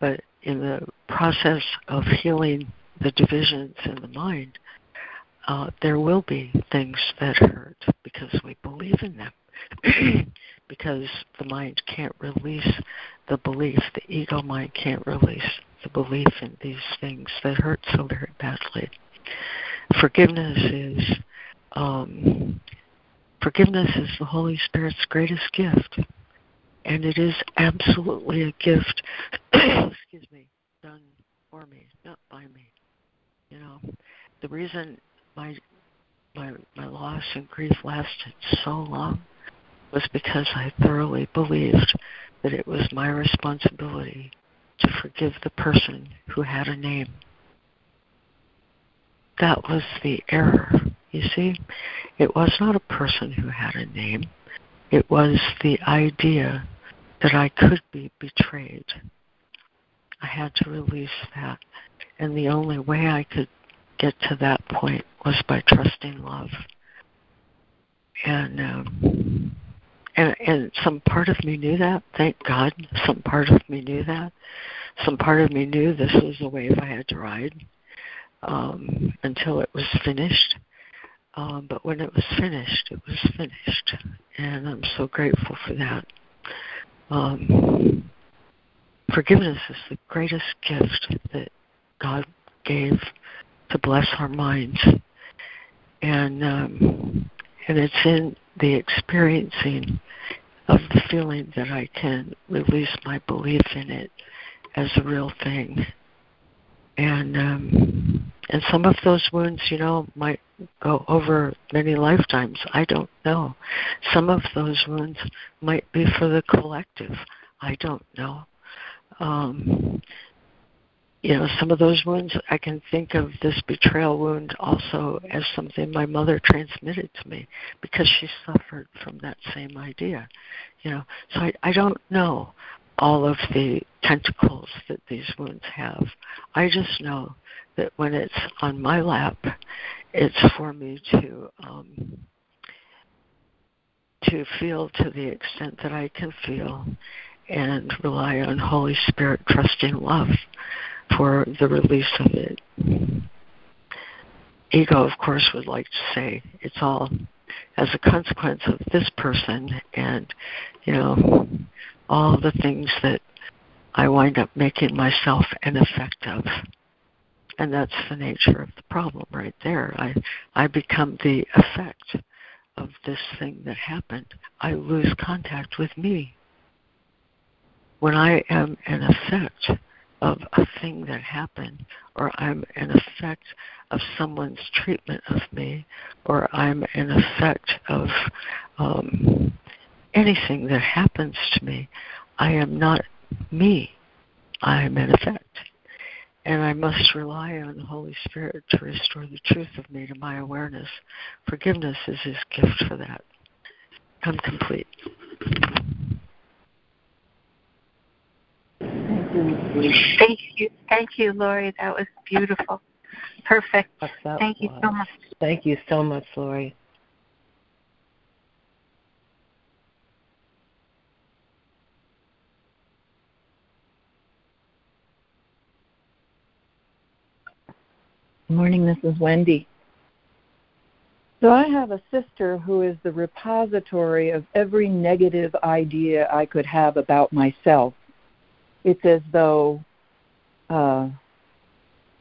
But in the process of healing the divisions in the mind, uh, there will be things that hurt because we believe in them. because the mind can't release the belief, the ego mind can't release the belief in these things that hurt so very badly. Forgiveness is um, forgiveness is the Holy Spirit's greatest gift, and it is absolutely a gift. excuse me, done for me, not by me. You know, the reason my my my loss and grief lasted so long was because I thoroughly believed that it was my responsibility to forgive the person who had a name. That was the error. You see, it was not a person who had a name. It was the idea that I could be betrayed. I had to release that. And the only way I could get to that point was by trusting love. And um, and and some part of me knew that. Thank God, some part of me knew that. Some part of me knew this was the wave I had to ride um, until it was finished. Um, but when it was finished, it was finished, and I'm so grateful for that. Um, forgiveness is the greatest gift that God gave to bless our minds, and um, and it's in the experiencing of the feeling that I can release my belief in it as a real thing. And um and some of those wounds, you know, might go over many lifetimes. I don't know. Some of those wounds might be for the collective. I don't know. Um you know, some of those wounds, I can think of this betrayal wound also as something my mother transmitted to me because she suffered from that same idea. You know, so I, I don't know all of the tentacles that these wounds have. I just know that when it's on my lap, it's for me to um, to feel to the extent that I can feel and rely on Holy Spirit trust trusting love for the release of it. Ego, of course, would like to say it's all as a consequence of this person and, you know, all the things that I wind up making myself an effect of. And that's the nature of the problem right there. I I become the effect of this thing that happened. I lose contact with me. When I am an effect of a thing that happened, or I'm an effect of someone's treatment of me, or I'm an effect of um, anything that happens to me. I am not me. I am an effect. And I must rely on the Holy Spirit to restore the truth of me to my awareness. Forgiveness is His gift for that. I'm complete. Thank you. Thank you, Lori. That was beautiful. Perfect. Thank you was. so much. Thank you so much, Lori. Morning, this is Wendy. So I have a sister who is the repository of every negative idea I could have about myself. It's as though uh,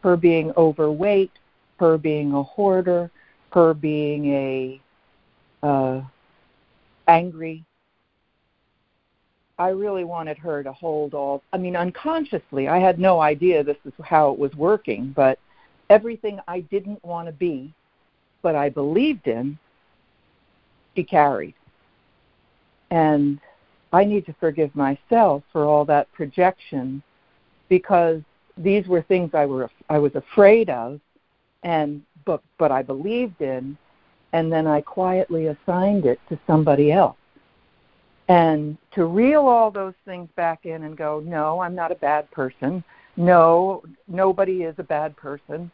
her being overweight, her being a hoarder, her being a uh, angry. I really wanted her to hold all. I mean, unconsciously, I had no idea this is how it was working, but everything I didn't want to be, but I believed in, she carried. And I need to forgive myself for all that projection because these were things I were I was afraid of and but but I believed in and then I quietly assigned it to somebody else. And to reel all those things back in and go, no, I'm not a bad person. No, nobody is a bad person.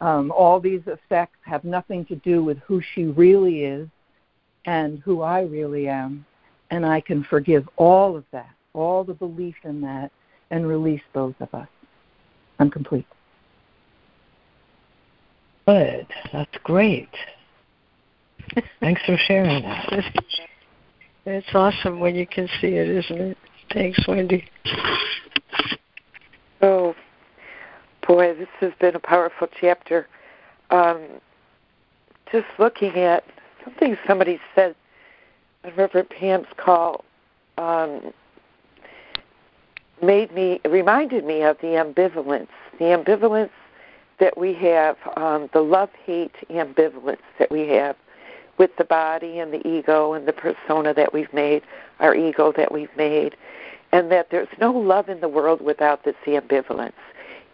Um, all these effects have nothing to do with who she really is and who I really am. And I can forgive all of that, all the belief in that, and release both of us. I'm complete. Good. That's great. Thanks for sharing that. It's awesome when you can see it, isn't it? Thanks, Wendy. Oh, boy, this has been a powerful chapter. Um, just looking at something somebody said on Reverend Pam's call um, made me reminded me of the ambivalence, the ambivalence that we have, um, the love hate ambivalence that we have with the body and the ego and the persona that we've made, our ego that we've made, and that there's no love in the world without this ambivalence,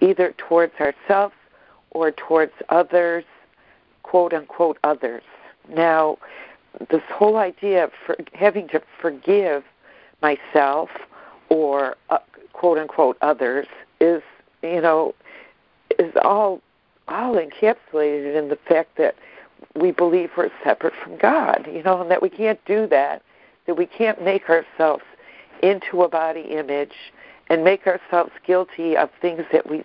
either towards ourselves or towards others, quote unquote others. Now, this whole idea of for, having to forgive myself or uh, quote unquote others is you know is all all encapsulated in the fact that we believe we're separate from God, you know, and that we can't do that, that we can't make ourselves into a body image and make ourselves guilty of things that we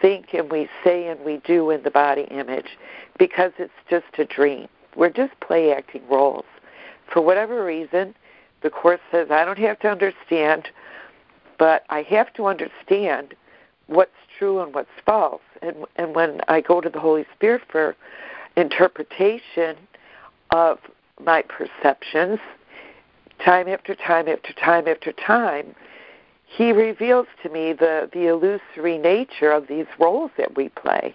think and we say and we do in the body image because it's just a dream. We're just play acting roles. For whatever reason, the Course says I don't have to understand, but I have to understand what's true and what's false. And, and when I go to the Holy Spirit for interpretation of my perceptions, time after time after time after time, he reveals to me the, the illusory nature of these roles that we play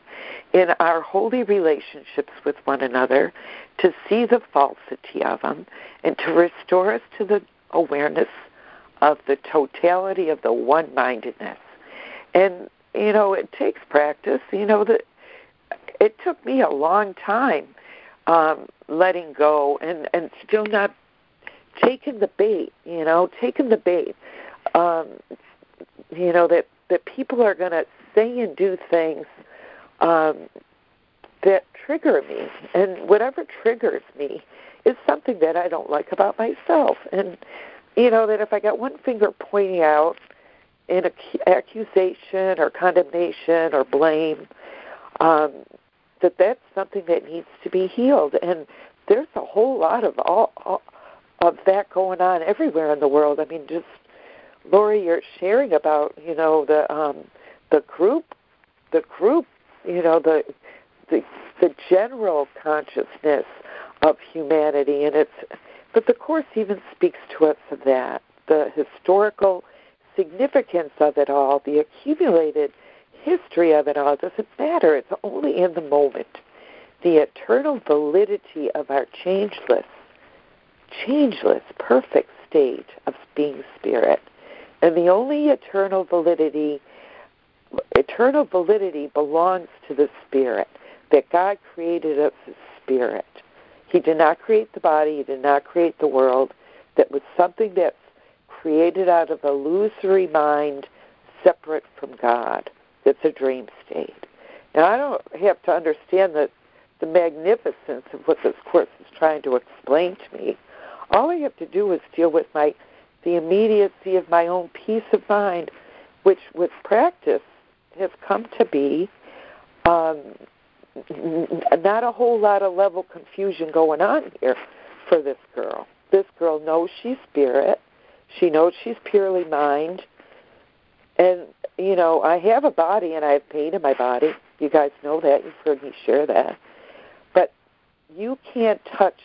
in our holy relationships with one another, to see the falsity of them, and to restore us to the awareness of the totality of the one mindedness. And, you know, it takes practice. You know, that it took me a long time um, letting go and, and still not taking the bait, you know, taking the bait um, you know that that people are going to say and do things um, that trigger me, and whatever triggers me is something that I don't like about myself, and you know that if I got one finger pointing out in accusation or condemnation or blame, um, that that's something that needs to be healed, and there's a whole lot of all, all of that going on everywhere in the world. I mean, just Lori, you're sharing about you know the um, the group, the group, you know the the the general consciousness of humanity, and it's but the course even speaks to us of that the historical significance of it all, the accumulated history of it all doesn't matter. It's only in the moment. The eternal validity of our changeless, changeless, perfect state of being spirit and the only eternal validity eternal validity belongs to the spirit that God created us as spirit. He did not create the body, he did not create the world. That was something that's created out of illusory mind separate from God. That's a dream state. Now I don't have to understand the the magnificence of what this course is trying to explain to me. All I have to do is deal with my the immediacy of my own peace of mind, which with practice has come to be um, not a whole lot of level confusion going on here for this girl. This girl knows she's spirit. She knows she's purely mind. And, you know, I have a body and I have pain in my body. You guys know that. You've heard me share that. But you can't touch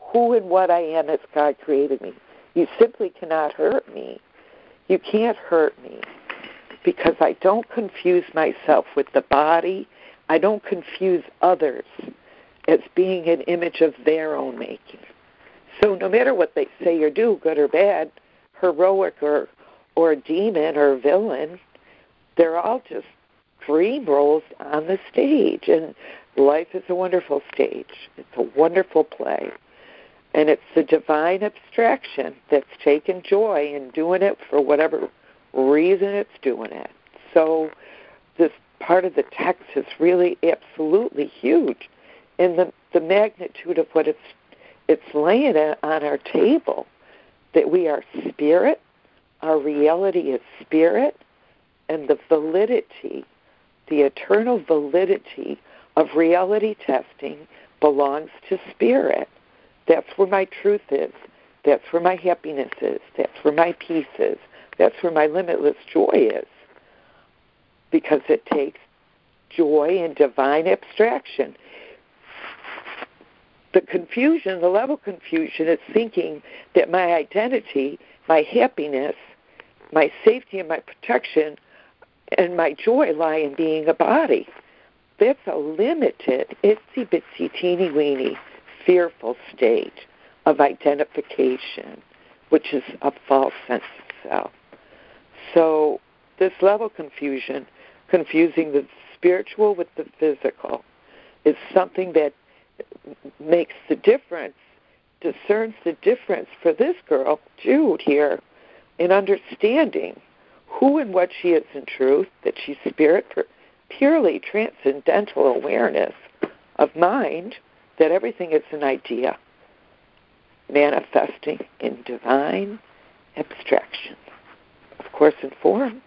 who and what I am as God created me. You simply cannot hurt me. You can't hurt me because I don't confuse myself with the body. I don't confuse others as being an image of their own making. So no matter what they say or do, good or bad, heroic or or demon or villain, they're all just dream roles on the stage and life is a wonderful stage. It's a wonderful play. And it's the divine abstraction that's taken joy in doing it for whatever reason it's doing it. So this part of the text is really absolutely huge in the, the magnitude of what it's it's laying on our table that we are spirit, our reality is spirit, and the validity, the eternal validity of reality testing belongs to spirit. That's where my truth is. That's where my happiness is. That's where my peace is. That's where my limitless joy is. Because it takes joy in divine abstraction. The confusion, the level confusion, is thinking that my identity, my happiness, my safety and my protection, and my joy lie in being a body. That's a limited, itsy bitsy teeny weeny fearful state of identification, which is a false sense of self. So, this level confusion, confusing the spiritual with the physical, is something that makes the difference, discerns the difference for this girl, Jude here, in understanding who and what she is in truth, that she's spirit, purely transcendental awareness of mind, that everything is an idea manifesting in divine abstraction. Of course, in form,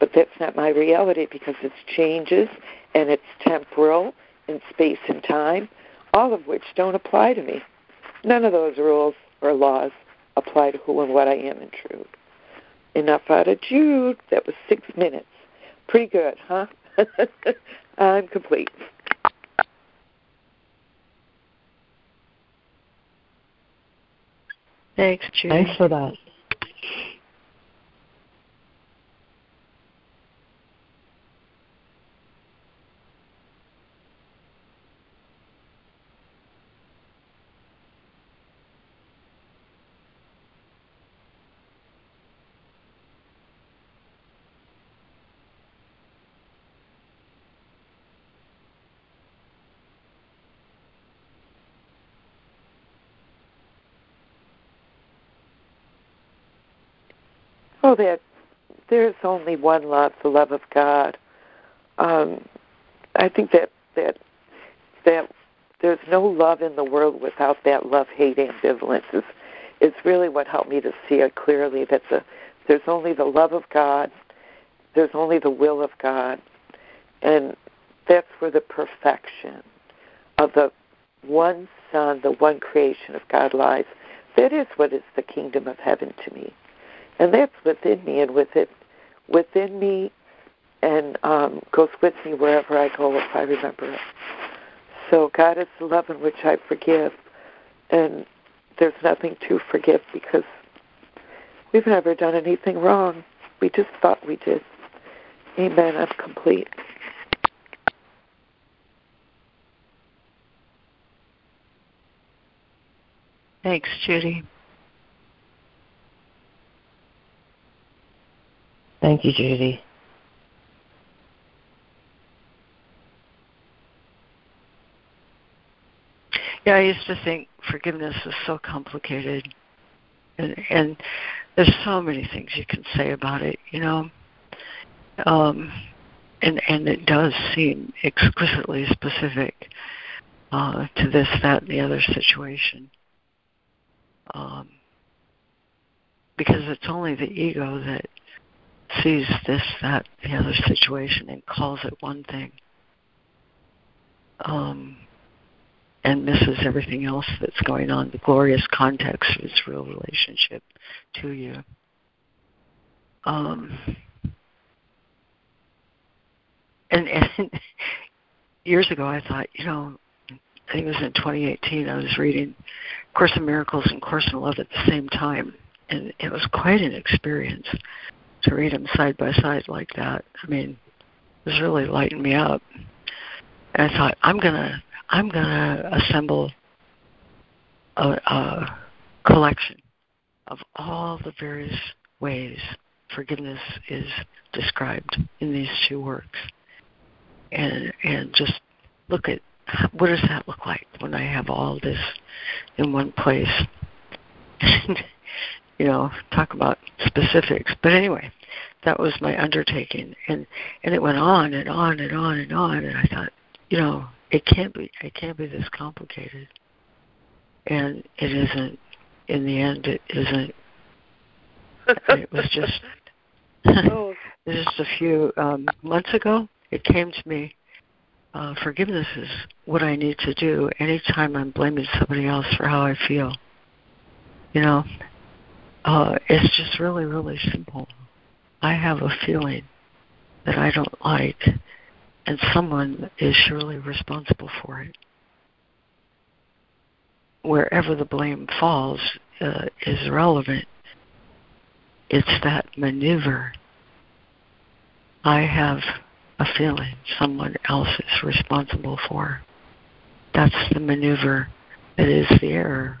but that's not my reality because it's changes and it's temporal in space and time, all of which don't apply to me. None of those rules or laws apply to who and what I am in truth. Enough out of Jude. That was six minutes. Pretty good, huh? I'm complete. Thanks, Jude. Thanks for that. Oh, that there's only one love, the love of God. Um, I think that that that there's no love in the world without that love-hate ambivalence. Is is really what helped me to see it clearly. That the there's only the love of God, there's only the will of God, and that's where the perfection of the one Son, the one creation of God lies. That is what is the kingdom of heaven to me and that's within me and with it within me and um, goes with me wherever I go if I remember it. So God is the love in which I forgive, and there's nothing to forgive because we've never done anything wrong. We just thought we did. Amen. I'm complete. Thanks, Judy. Thank you, Judy. Yeah, I used to think forgiveness is so complicated, and, and there's so many things you can say about it, you know. Um, and and it does seem exquisitely specific uh, to this, that, and the other situation. Um, because it's only the ego that sees this, that, the other situation and calls it one thing. Um, and misses everything else that's going on, the glorious context of its real relationship to you. Um, and, and years ago, I thought, you know, I think it was in 2018, I was reading Course in Miracles and Course in Love at the same time, and it was quite an experience to read them side by side like that. I mean, it was really lighting me up. And I thought, I'm gonna, I'm gonna assemble a, a collection of all the various ways forgiveness is described in these two works, and and just look at what does that look like when I have all this in one place. you know, talk about specifics. But anyway, that was my undertaking and and it went on and on and on and on and I thought, you know, it can't be it can't be this complicated. And it isn't in the end it isn't it was just oh. just a few um months ago it came to me uh, forgiveness is what I need to do anytime I'm blaming somebody else for how I feel. You know, uh, it's just really, really simple. I have a feeling that I don't like, and someone is surely responsible for it. Wherever the blame falls uh, is irrelevant. It's that maneuver. I have a feeling someone else is responsible for. That's the maneuver that is the error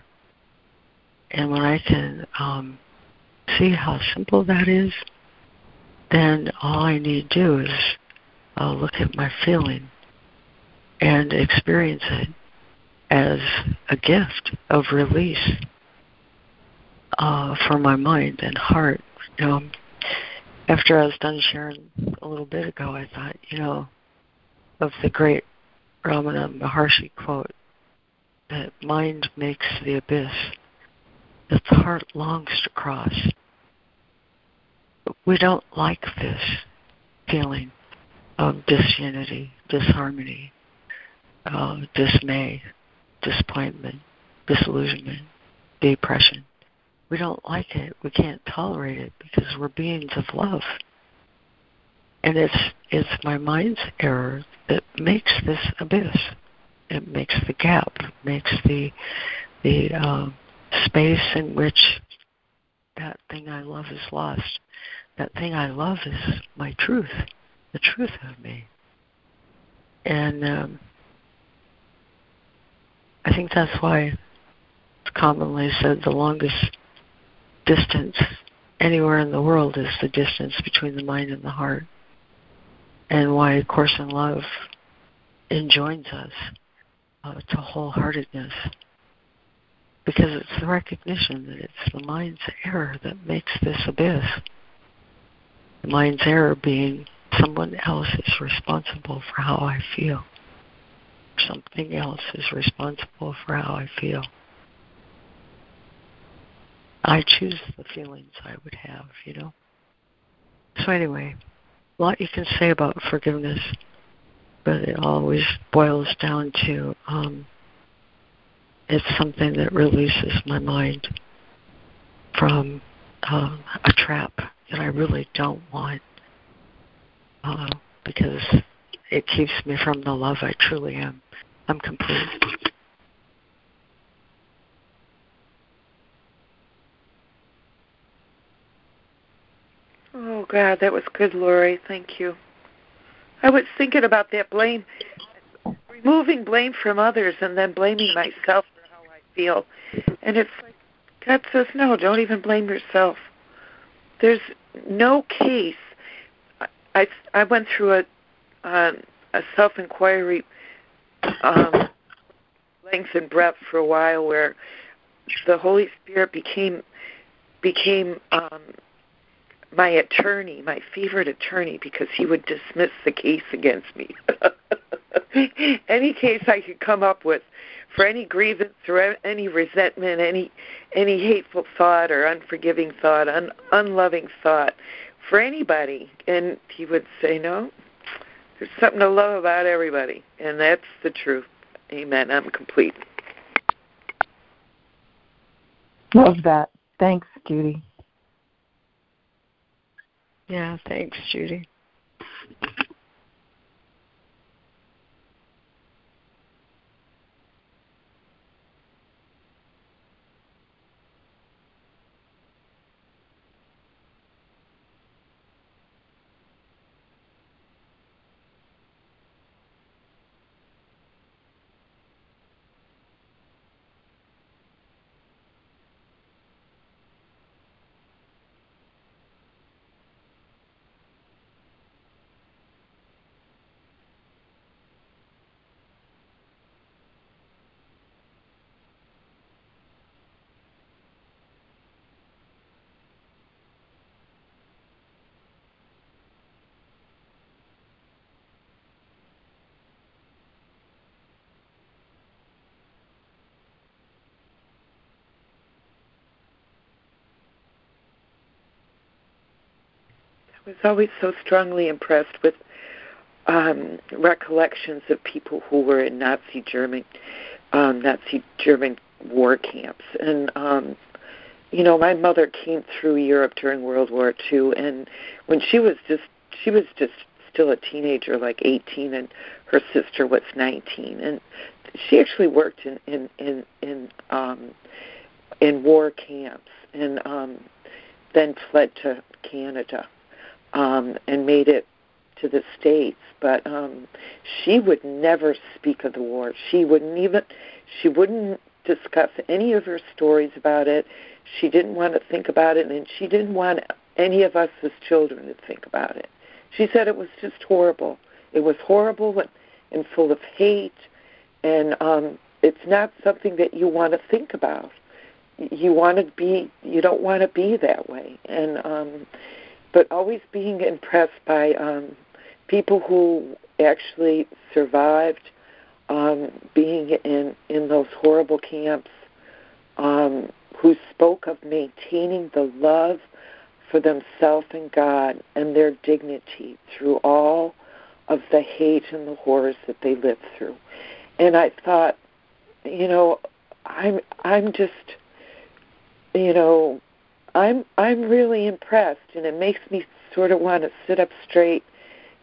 and when I can um, see how simple that is, then all I need to do is uh, look at my feeling and experience it as a gift of release uh, for my mind and heart. You know, after I was done sharing a little bit ago, I thought, you know, of the great Ramana Maharshi quote that mind makes the abyss that the heart longs to cross. We don't like this feeling of disunity, disharmony, uh, dismay, disappointment, disillusionment, depression. We don't like it. We can't tolerate it because we're beings of love. And it's it's my mind's error that makes this abyss. It makes the gap, makes the the uh, space in which that thing I love is lost. That thing I love is my truth, the truth of me. And um, I think that's why it's commonly said the longest distance anywhere in the world is the distance between the mind and the heart. And why A Course in Love enjoins us uh, to wholeheartedness. Because it's the recognition that it's the mind's error that makes this abyss. The mind's error being someone else is responsible for how I feel. Something else is responsible for how I feel. I choose the feelings I would have, you know. So anyway, a lot you can say about forgiveness, but it always boils down to um, it's something that releases my mind from uh, a trap that I really don't want uh, because it keeps me from the love I truly am. I'm complete. Oh God, that was good, Lori. Thank you. I was thinking about that blame, removing blame from others, and then blaming myself feel. And it's like God says, no, don't even blame yourself. There's no case. I I went through a uh, a self inquiry um, length and breadth for a while, where the Holy Spirit became became um, my attorney, my favorite attorney, because he would dismiss the case against me. any case I could come up with for any grievance or any resentment, any any hateful thought or unforgiving thought, un, unloving thought for anybody, and he would say, "No, there's something to love about everybody, and that's the truth." Amen. I'm complete. Love that. Thanks, Judy. Yeah, thanks, Judy. Was always so strongly impressed with um, recollections of people who were in Nazi German, um, Nazi German war camps, and um, you know, my mother came through Europe during World War II, and when she was just she was just still a teenager, like 18, and her sister was 19, and she actually worked in in in in um, in war camps, and um, then fled to Canada um, and made it to the states. But um, she would never speak of the war. She wouldn't even. She wouldn't discuss any of her stories about it. She didn't want to think about it, and she didn't want any of us as children to think about it. She said it was just horrible. It was horrible and, and full of hate, and um, it's not something that you want to think about. You want to be you don't want to be that way. And um but always being impressed by um people who actually survived um being in in those horrible camps um who spoke of maintaining the love for themselves and God and their dignity through all of the hate and the horrors that they lived through. And I thought, you know, I'm I'm just you know, I'm I'm really impressed and it makes me sort of want to sit up straight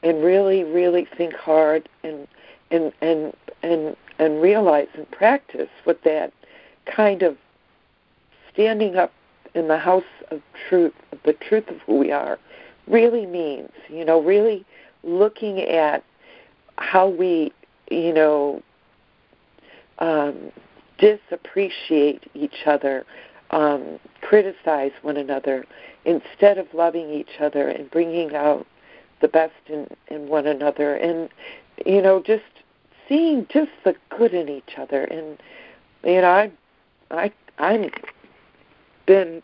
and really, really think hard and and and and and realize and practice what that kind of standing up in the house of truth, the truth of who we are, really means. You know, really looking at how we, you know, um, disappreciate each other, um, criticize one another, instead of loving each other and bringing out the best in, in one another, and you know, just seeing just the good in each other. And you know, I, I, I'm been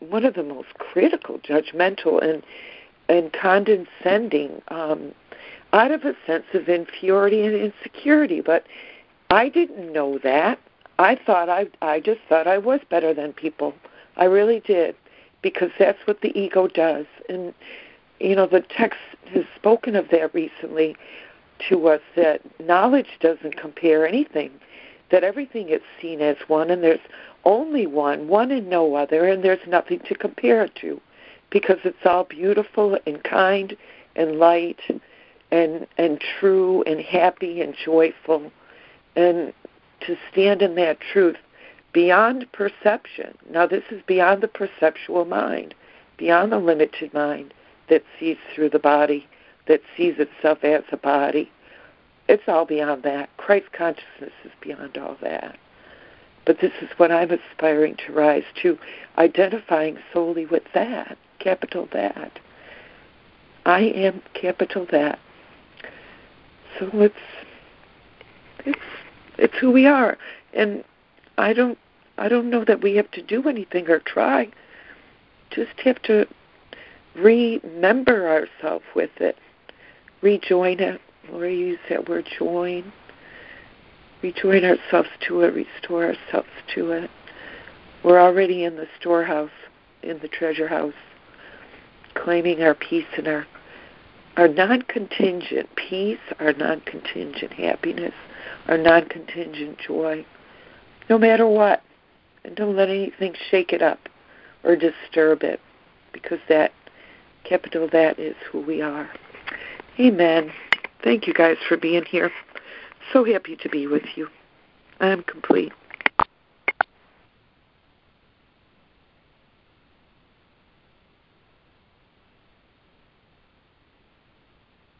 one of the most critical, judgmental, and and condescending um, out of a sense of inferiority and insecurity. But I didn't know that. I thought I I just thought I was better than people. I really did because that's what the ego does. And you know, the text has spoken of that recently to us that knowledge doesn't compare anything, that everything is seen as one and there's only one, one and no other, and there's nothing to compare it to because it's all beautiful and kind and light and and true and happy and joyful and to stand in that truth beyond perception. Now this is beyond the perceptual mind, beyond the limited mind that sees through the body, that sees itself as a body. It's all beyond that. Christ consciousness is beyond all that. But this is what I'm aspiring to rise to, identifying solely with that, capital that. I am capital that. So it's it's it's who we are. And I don't I don't know that we have to do anything or try. Just have to remember ourselves with it. Rejoin it. Laura use that word join rejoin ourselves to it, restore ourselves to it. We're already in the storehouse, in the treasure house, claiming our peace and our our non-contingent peace, our non-contingent happiness, our non-contingent joy, no matter what. And don't let anything shake it up or disturb it, because that capital that is who we are. Amen. Thank you guys for being here. So happy to be with you. I am complete.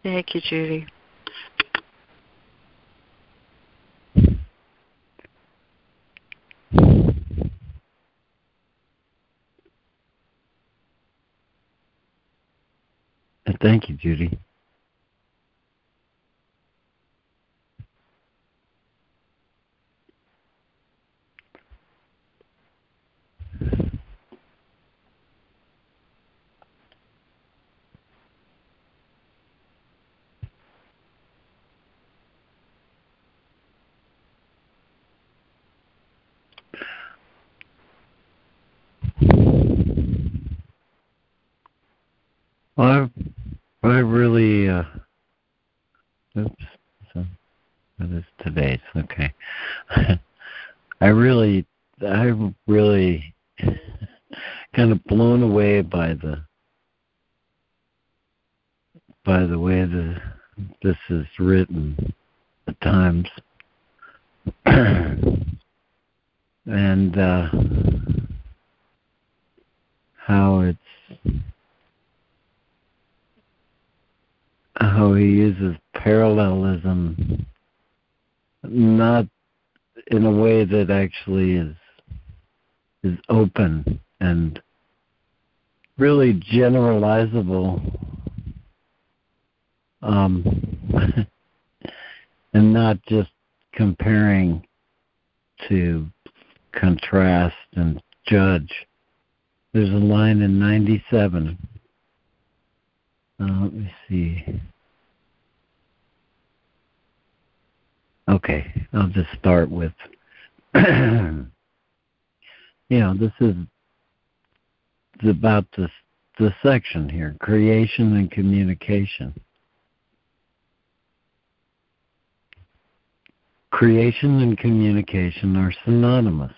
Thank you, Judy. Thank you, Judy. Well, I, I really, uh, oops, so that is today's, okay. I really, I'm really kind of blown away by the, by the way the, this is written at times. and, uh, how it's how he uses parallelism not in a way that actually is is open and really generalizable um, and not just comparing to contrast and judge. There's a line in 97. Uh, let me see. Okay, I'll just start with, you know, this is about this the section here, creation and communication. Creation and communication are synonymous.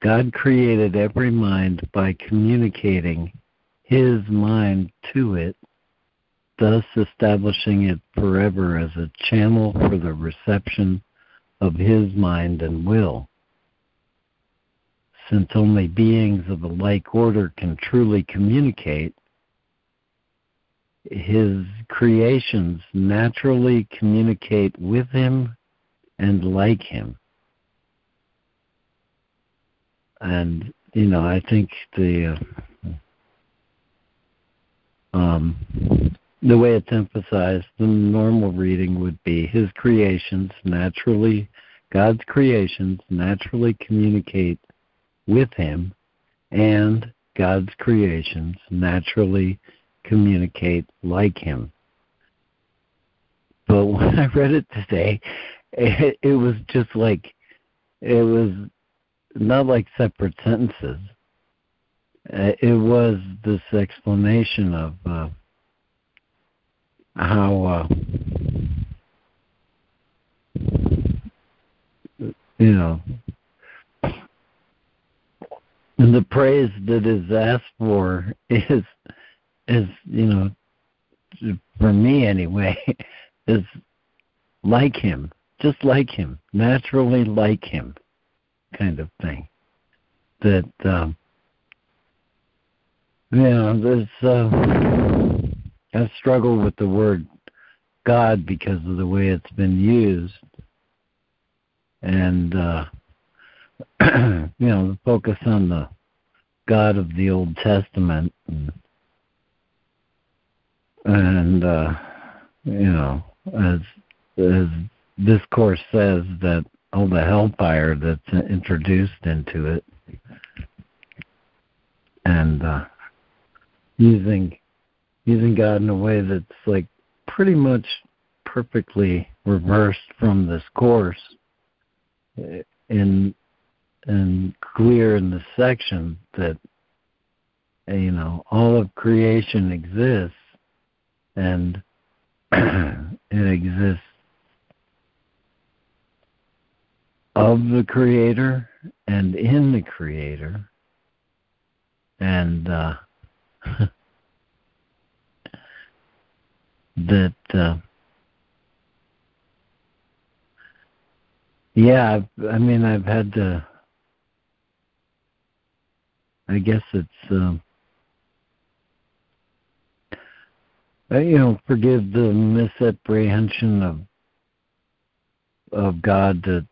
God created every mind by communicating his mind to it, thus establishing it forever as a channel for the reception of his mind and will. Since only beings of a like order can truly communicate, his creations naturally communicate with him and like him. And you know, I think the uh, um, the way it's emphasized, the normal reading would be his creations naturally, God's creations naturally communicate with him, and God's creations naturally communicate like him. But when I read it today, it, it was just like it was not like separate sentences. Uh, it was this explanation of uh, how uh, you know the praise that is asked for is is you know for me anyway is like him just like him naturally like him kind of thing. That um know there's uh i struggle with the word god because of the way it's been used. And uh you know, the focus on the God of the Old Testament and, and uh, you know, as as this course says that all the hellfire that's introduced into it and uh using using God in a way that's like pretty much perfectly reversed from this course in and clear in the section that you know all of creation exists and it exists of the creator and in the creator. And uh, that uh, yeah i mean i've had to I guess it's um, uh, you know forgive the misapprehension of of God that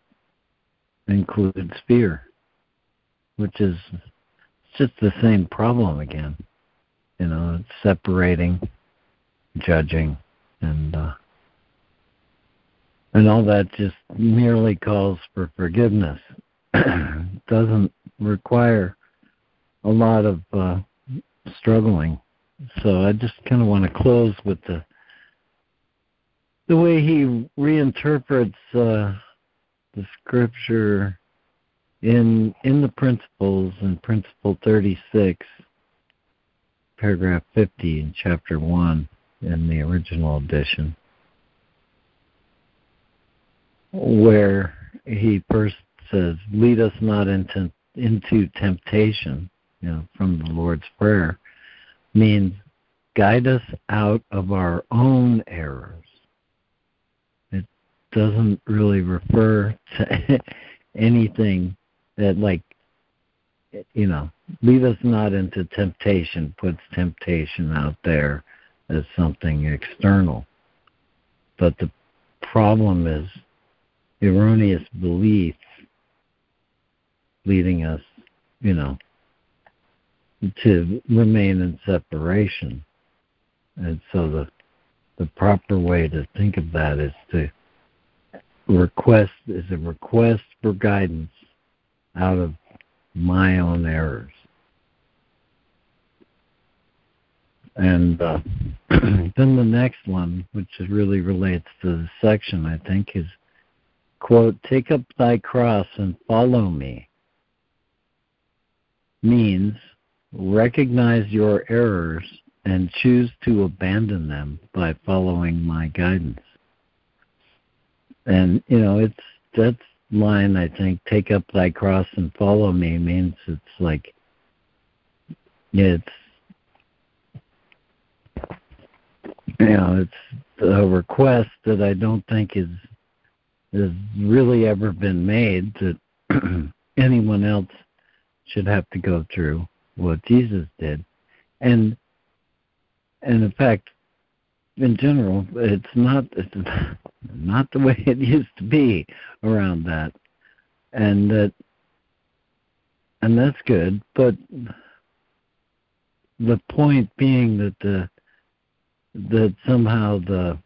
includes fear, which is just the same problem again. You know, it's separating, judging, and uh, and all that just merely calls for forgiveness. doesn't require a lot of uh, struggling. So I just kind of want to close with the the way he reinterprets uh, the scripture in in the principles in principle 36 paragraph 50 in chapter 1 in the original edition where he first says lead us not into into temptation you know, from the Lord's Prayer, means guide us out of our own errors. It doesn't really refer to anything that, like, you know, lead us not into temptation, puts temptation out there as something external. But the problem is erroneous beliefs leading us, you know, to remain in separation. And so the the proper way to think of that is to request is a request for guidance out of my own errors. And uh, then the next one, which really relates to the section, I think, is quote, take up thy cross and follow me, means recognize your errors and choose to abandon them by following my guidance. And, you know, it's that line, I think, take up thy cross and follow me means it's like, it's you know, it's a request that I don't think is has really ever been made that anyone else should have to go through what Jesus did. And and in fact, in general, it's not it's not the way it used to be around that. And that and that's good, but the point being that the that somehow the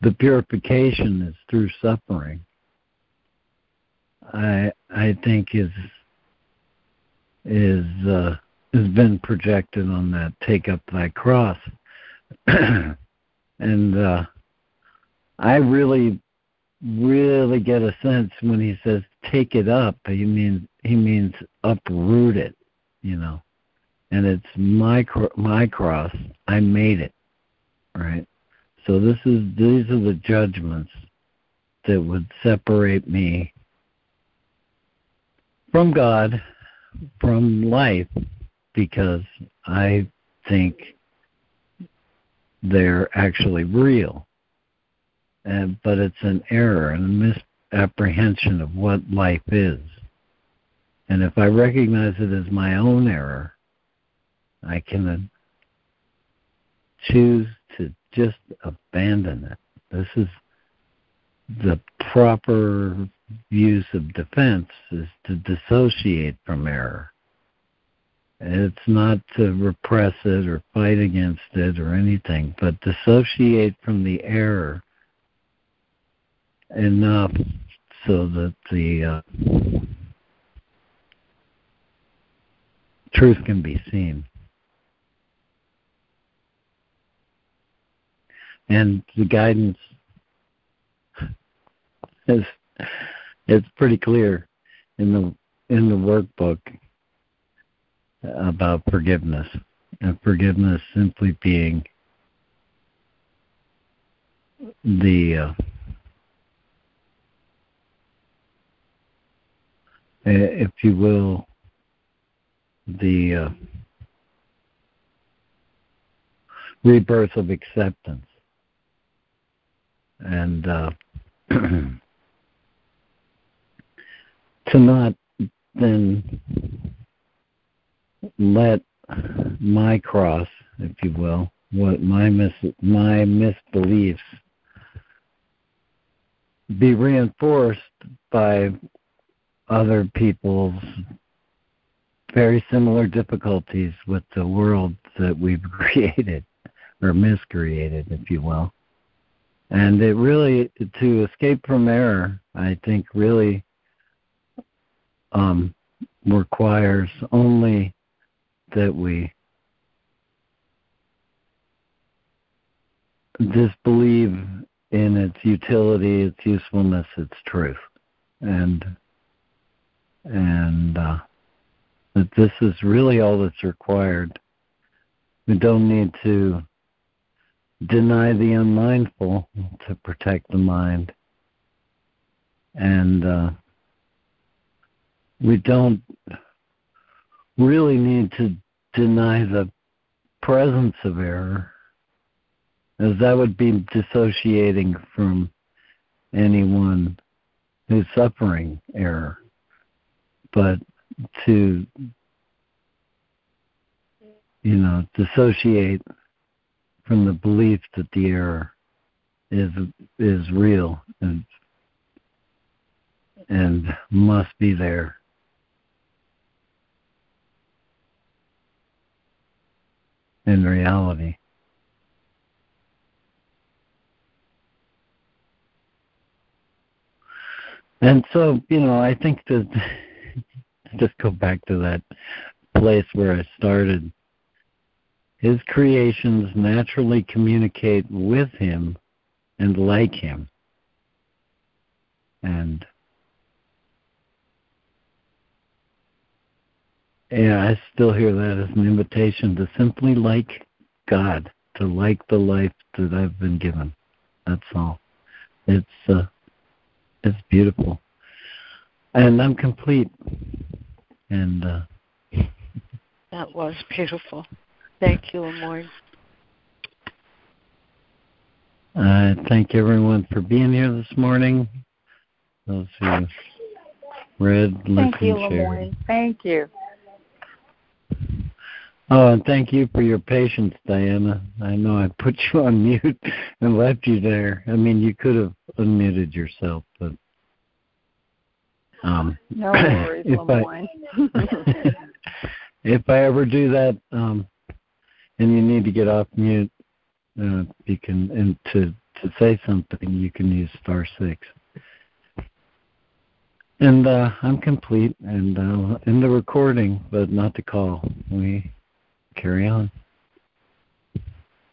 the purification is through suffering i i think is is uh has been projected on that take up thy cross. And uh i really really get a sense when he says take it up he means he means uproot it you know. And it's my my cross. I made it right? So this is these are the judgments that would separate me from god from life because i think they're actually real and but it's an error and a misapprehension of what life is and if I recognize it as my own error, I can uh, choose to just abandon it. This is the proper use of defense is to dissociate from error. It's not to repress it or fight against it or anything, but dissociate from the error enough so that the uh, truth can be seen. And the guidance is it's pretty clear in the in the workbook about forgiveness. And forgiveness simply being the uh, if you will, the uh, rebirth of acceptance. And uh, to not then let my cross, if you will, what my mis my misbeliefs be reinforced by other people's very similar difficulties with the world that we've created or miscreated, if you will. And it really, to escape from error, I think really um, requires only that we disbelieve in its utility, its usefulness, its truth, and and uh, that this is really all that's required. We don't need to deny the unmindful to protect the mind. And uh, we don't really need to deny the presence of error, as that would be dissociating from anyone who's suffering error. But to you know dissociate from the belief that the error is is real and and must be there in reality. And so, you know, I think that just go back to that place where I started. His creations naturally communicate with him and like him. And yeah, I still hear that as an invitation to simply like God, to like the life that I've been given. That's all. It's uh, it's beautiful, and I'm complete. And uh, that was beautiful. Thank you, LeMoyne. I thank everyone for being here this morning. Those who read, listened, Thank you, shared. Thank you. Oh, and thank you for your patience, Diana. I know I put you on mute and left you there. I mean, you could have unmuted yourself, but um, No worries, if LeMoyne. I if I ever do that, um, and you need to get off mute, uh, you can and to to say something, you can use star six. And uh, I'm complete, and uh, in the recording, but not the call. We carry on.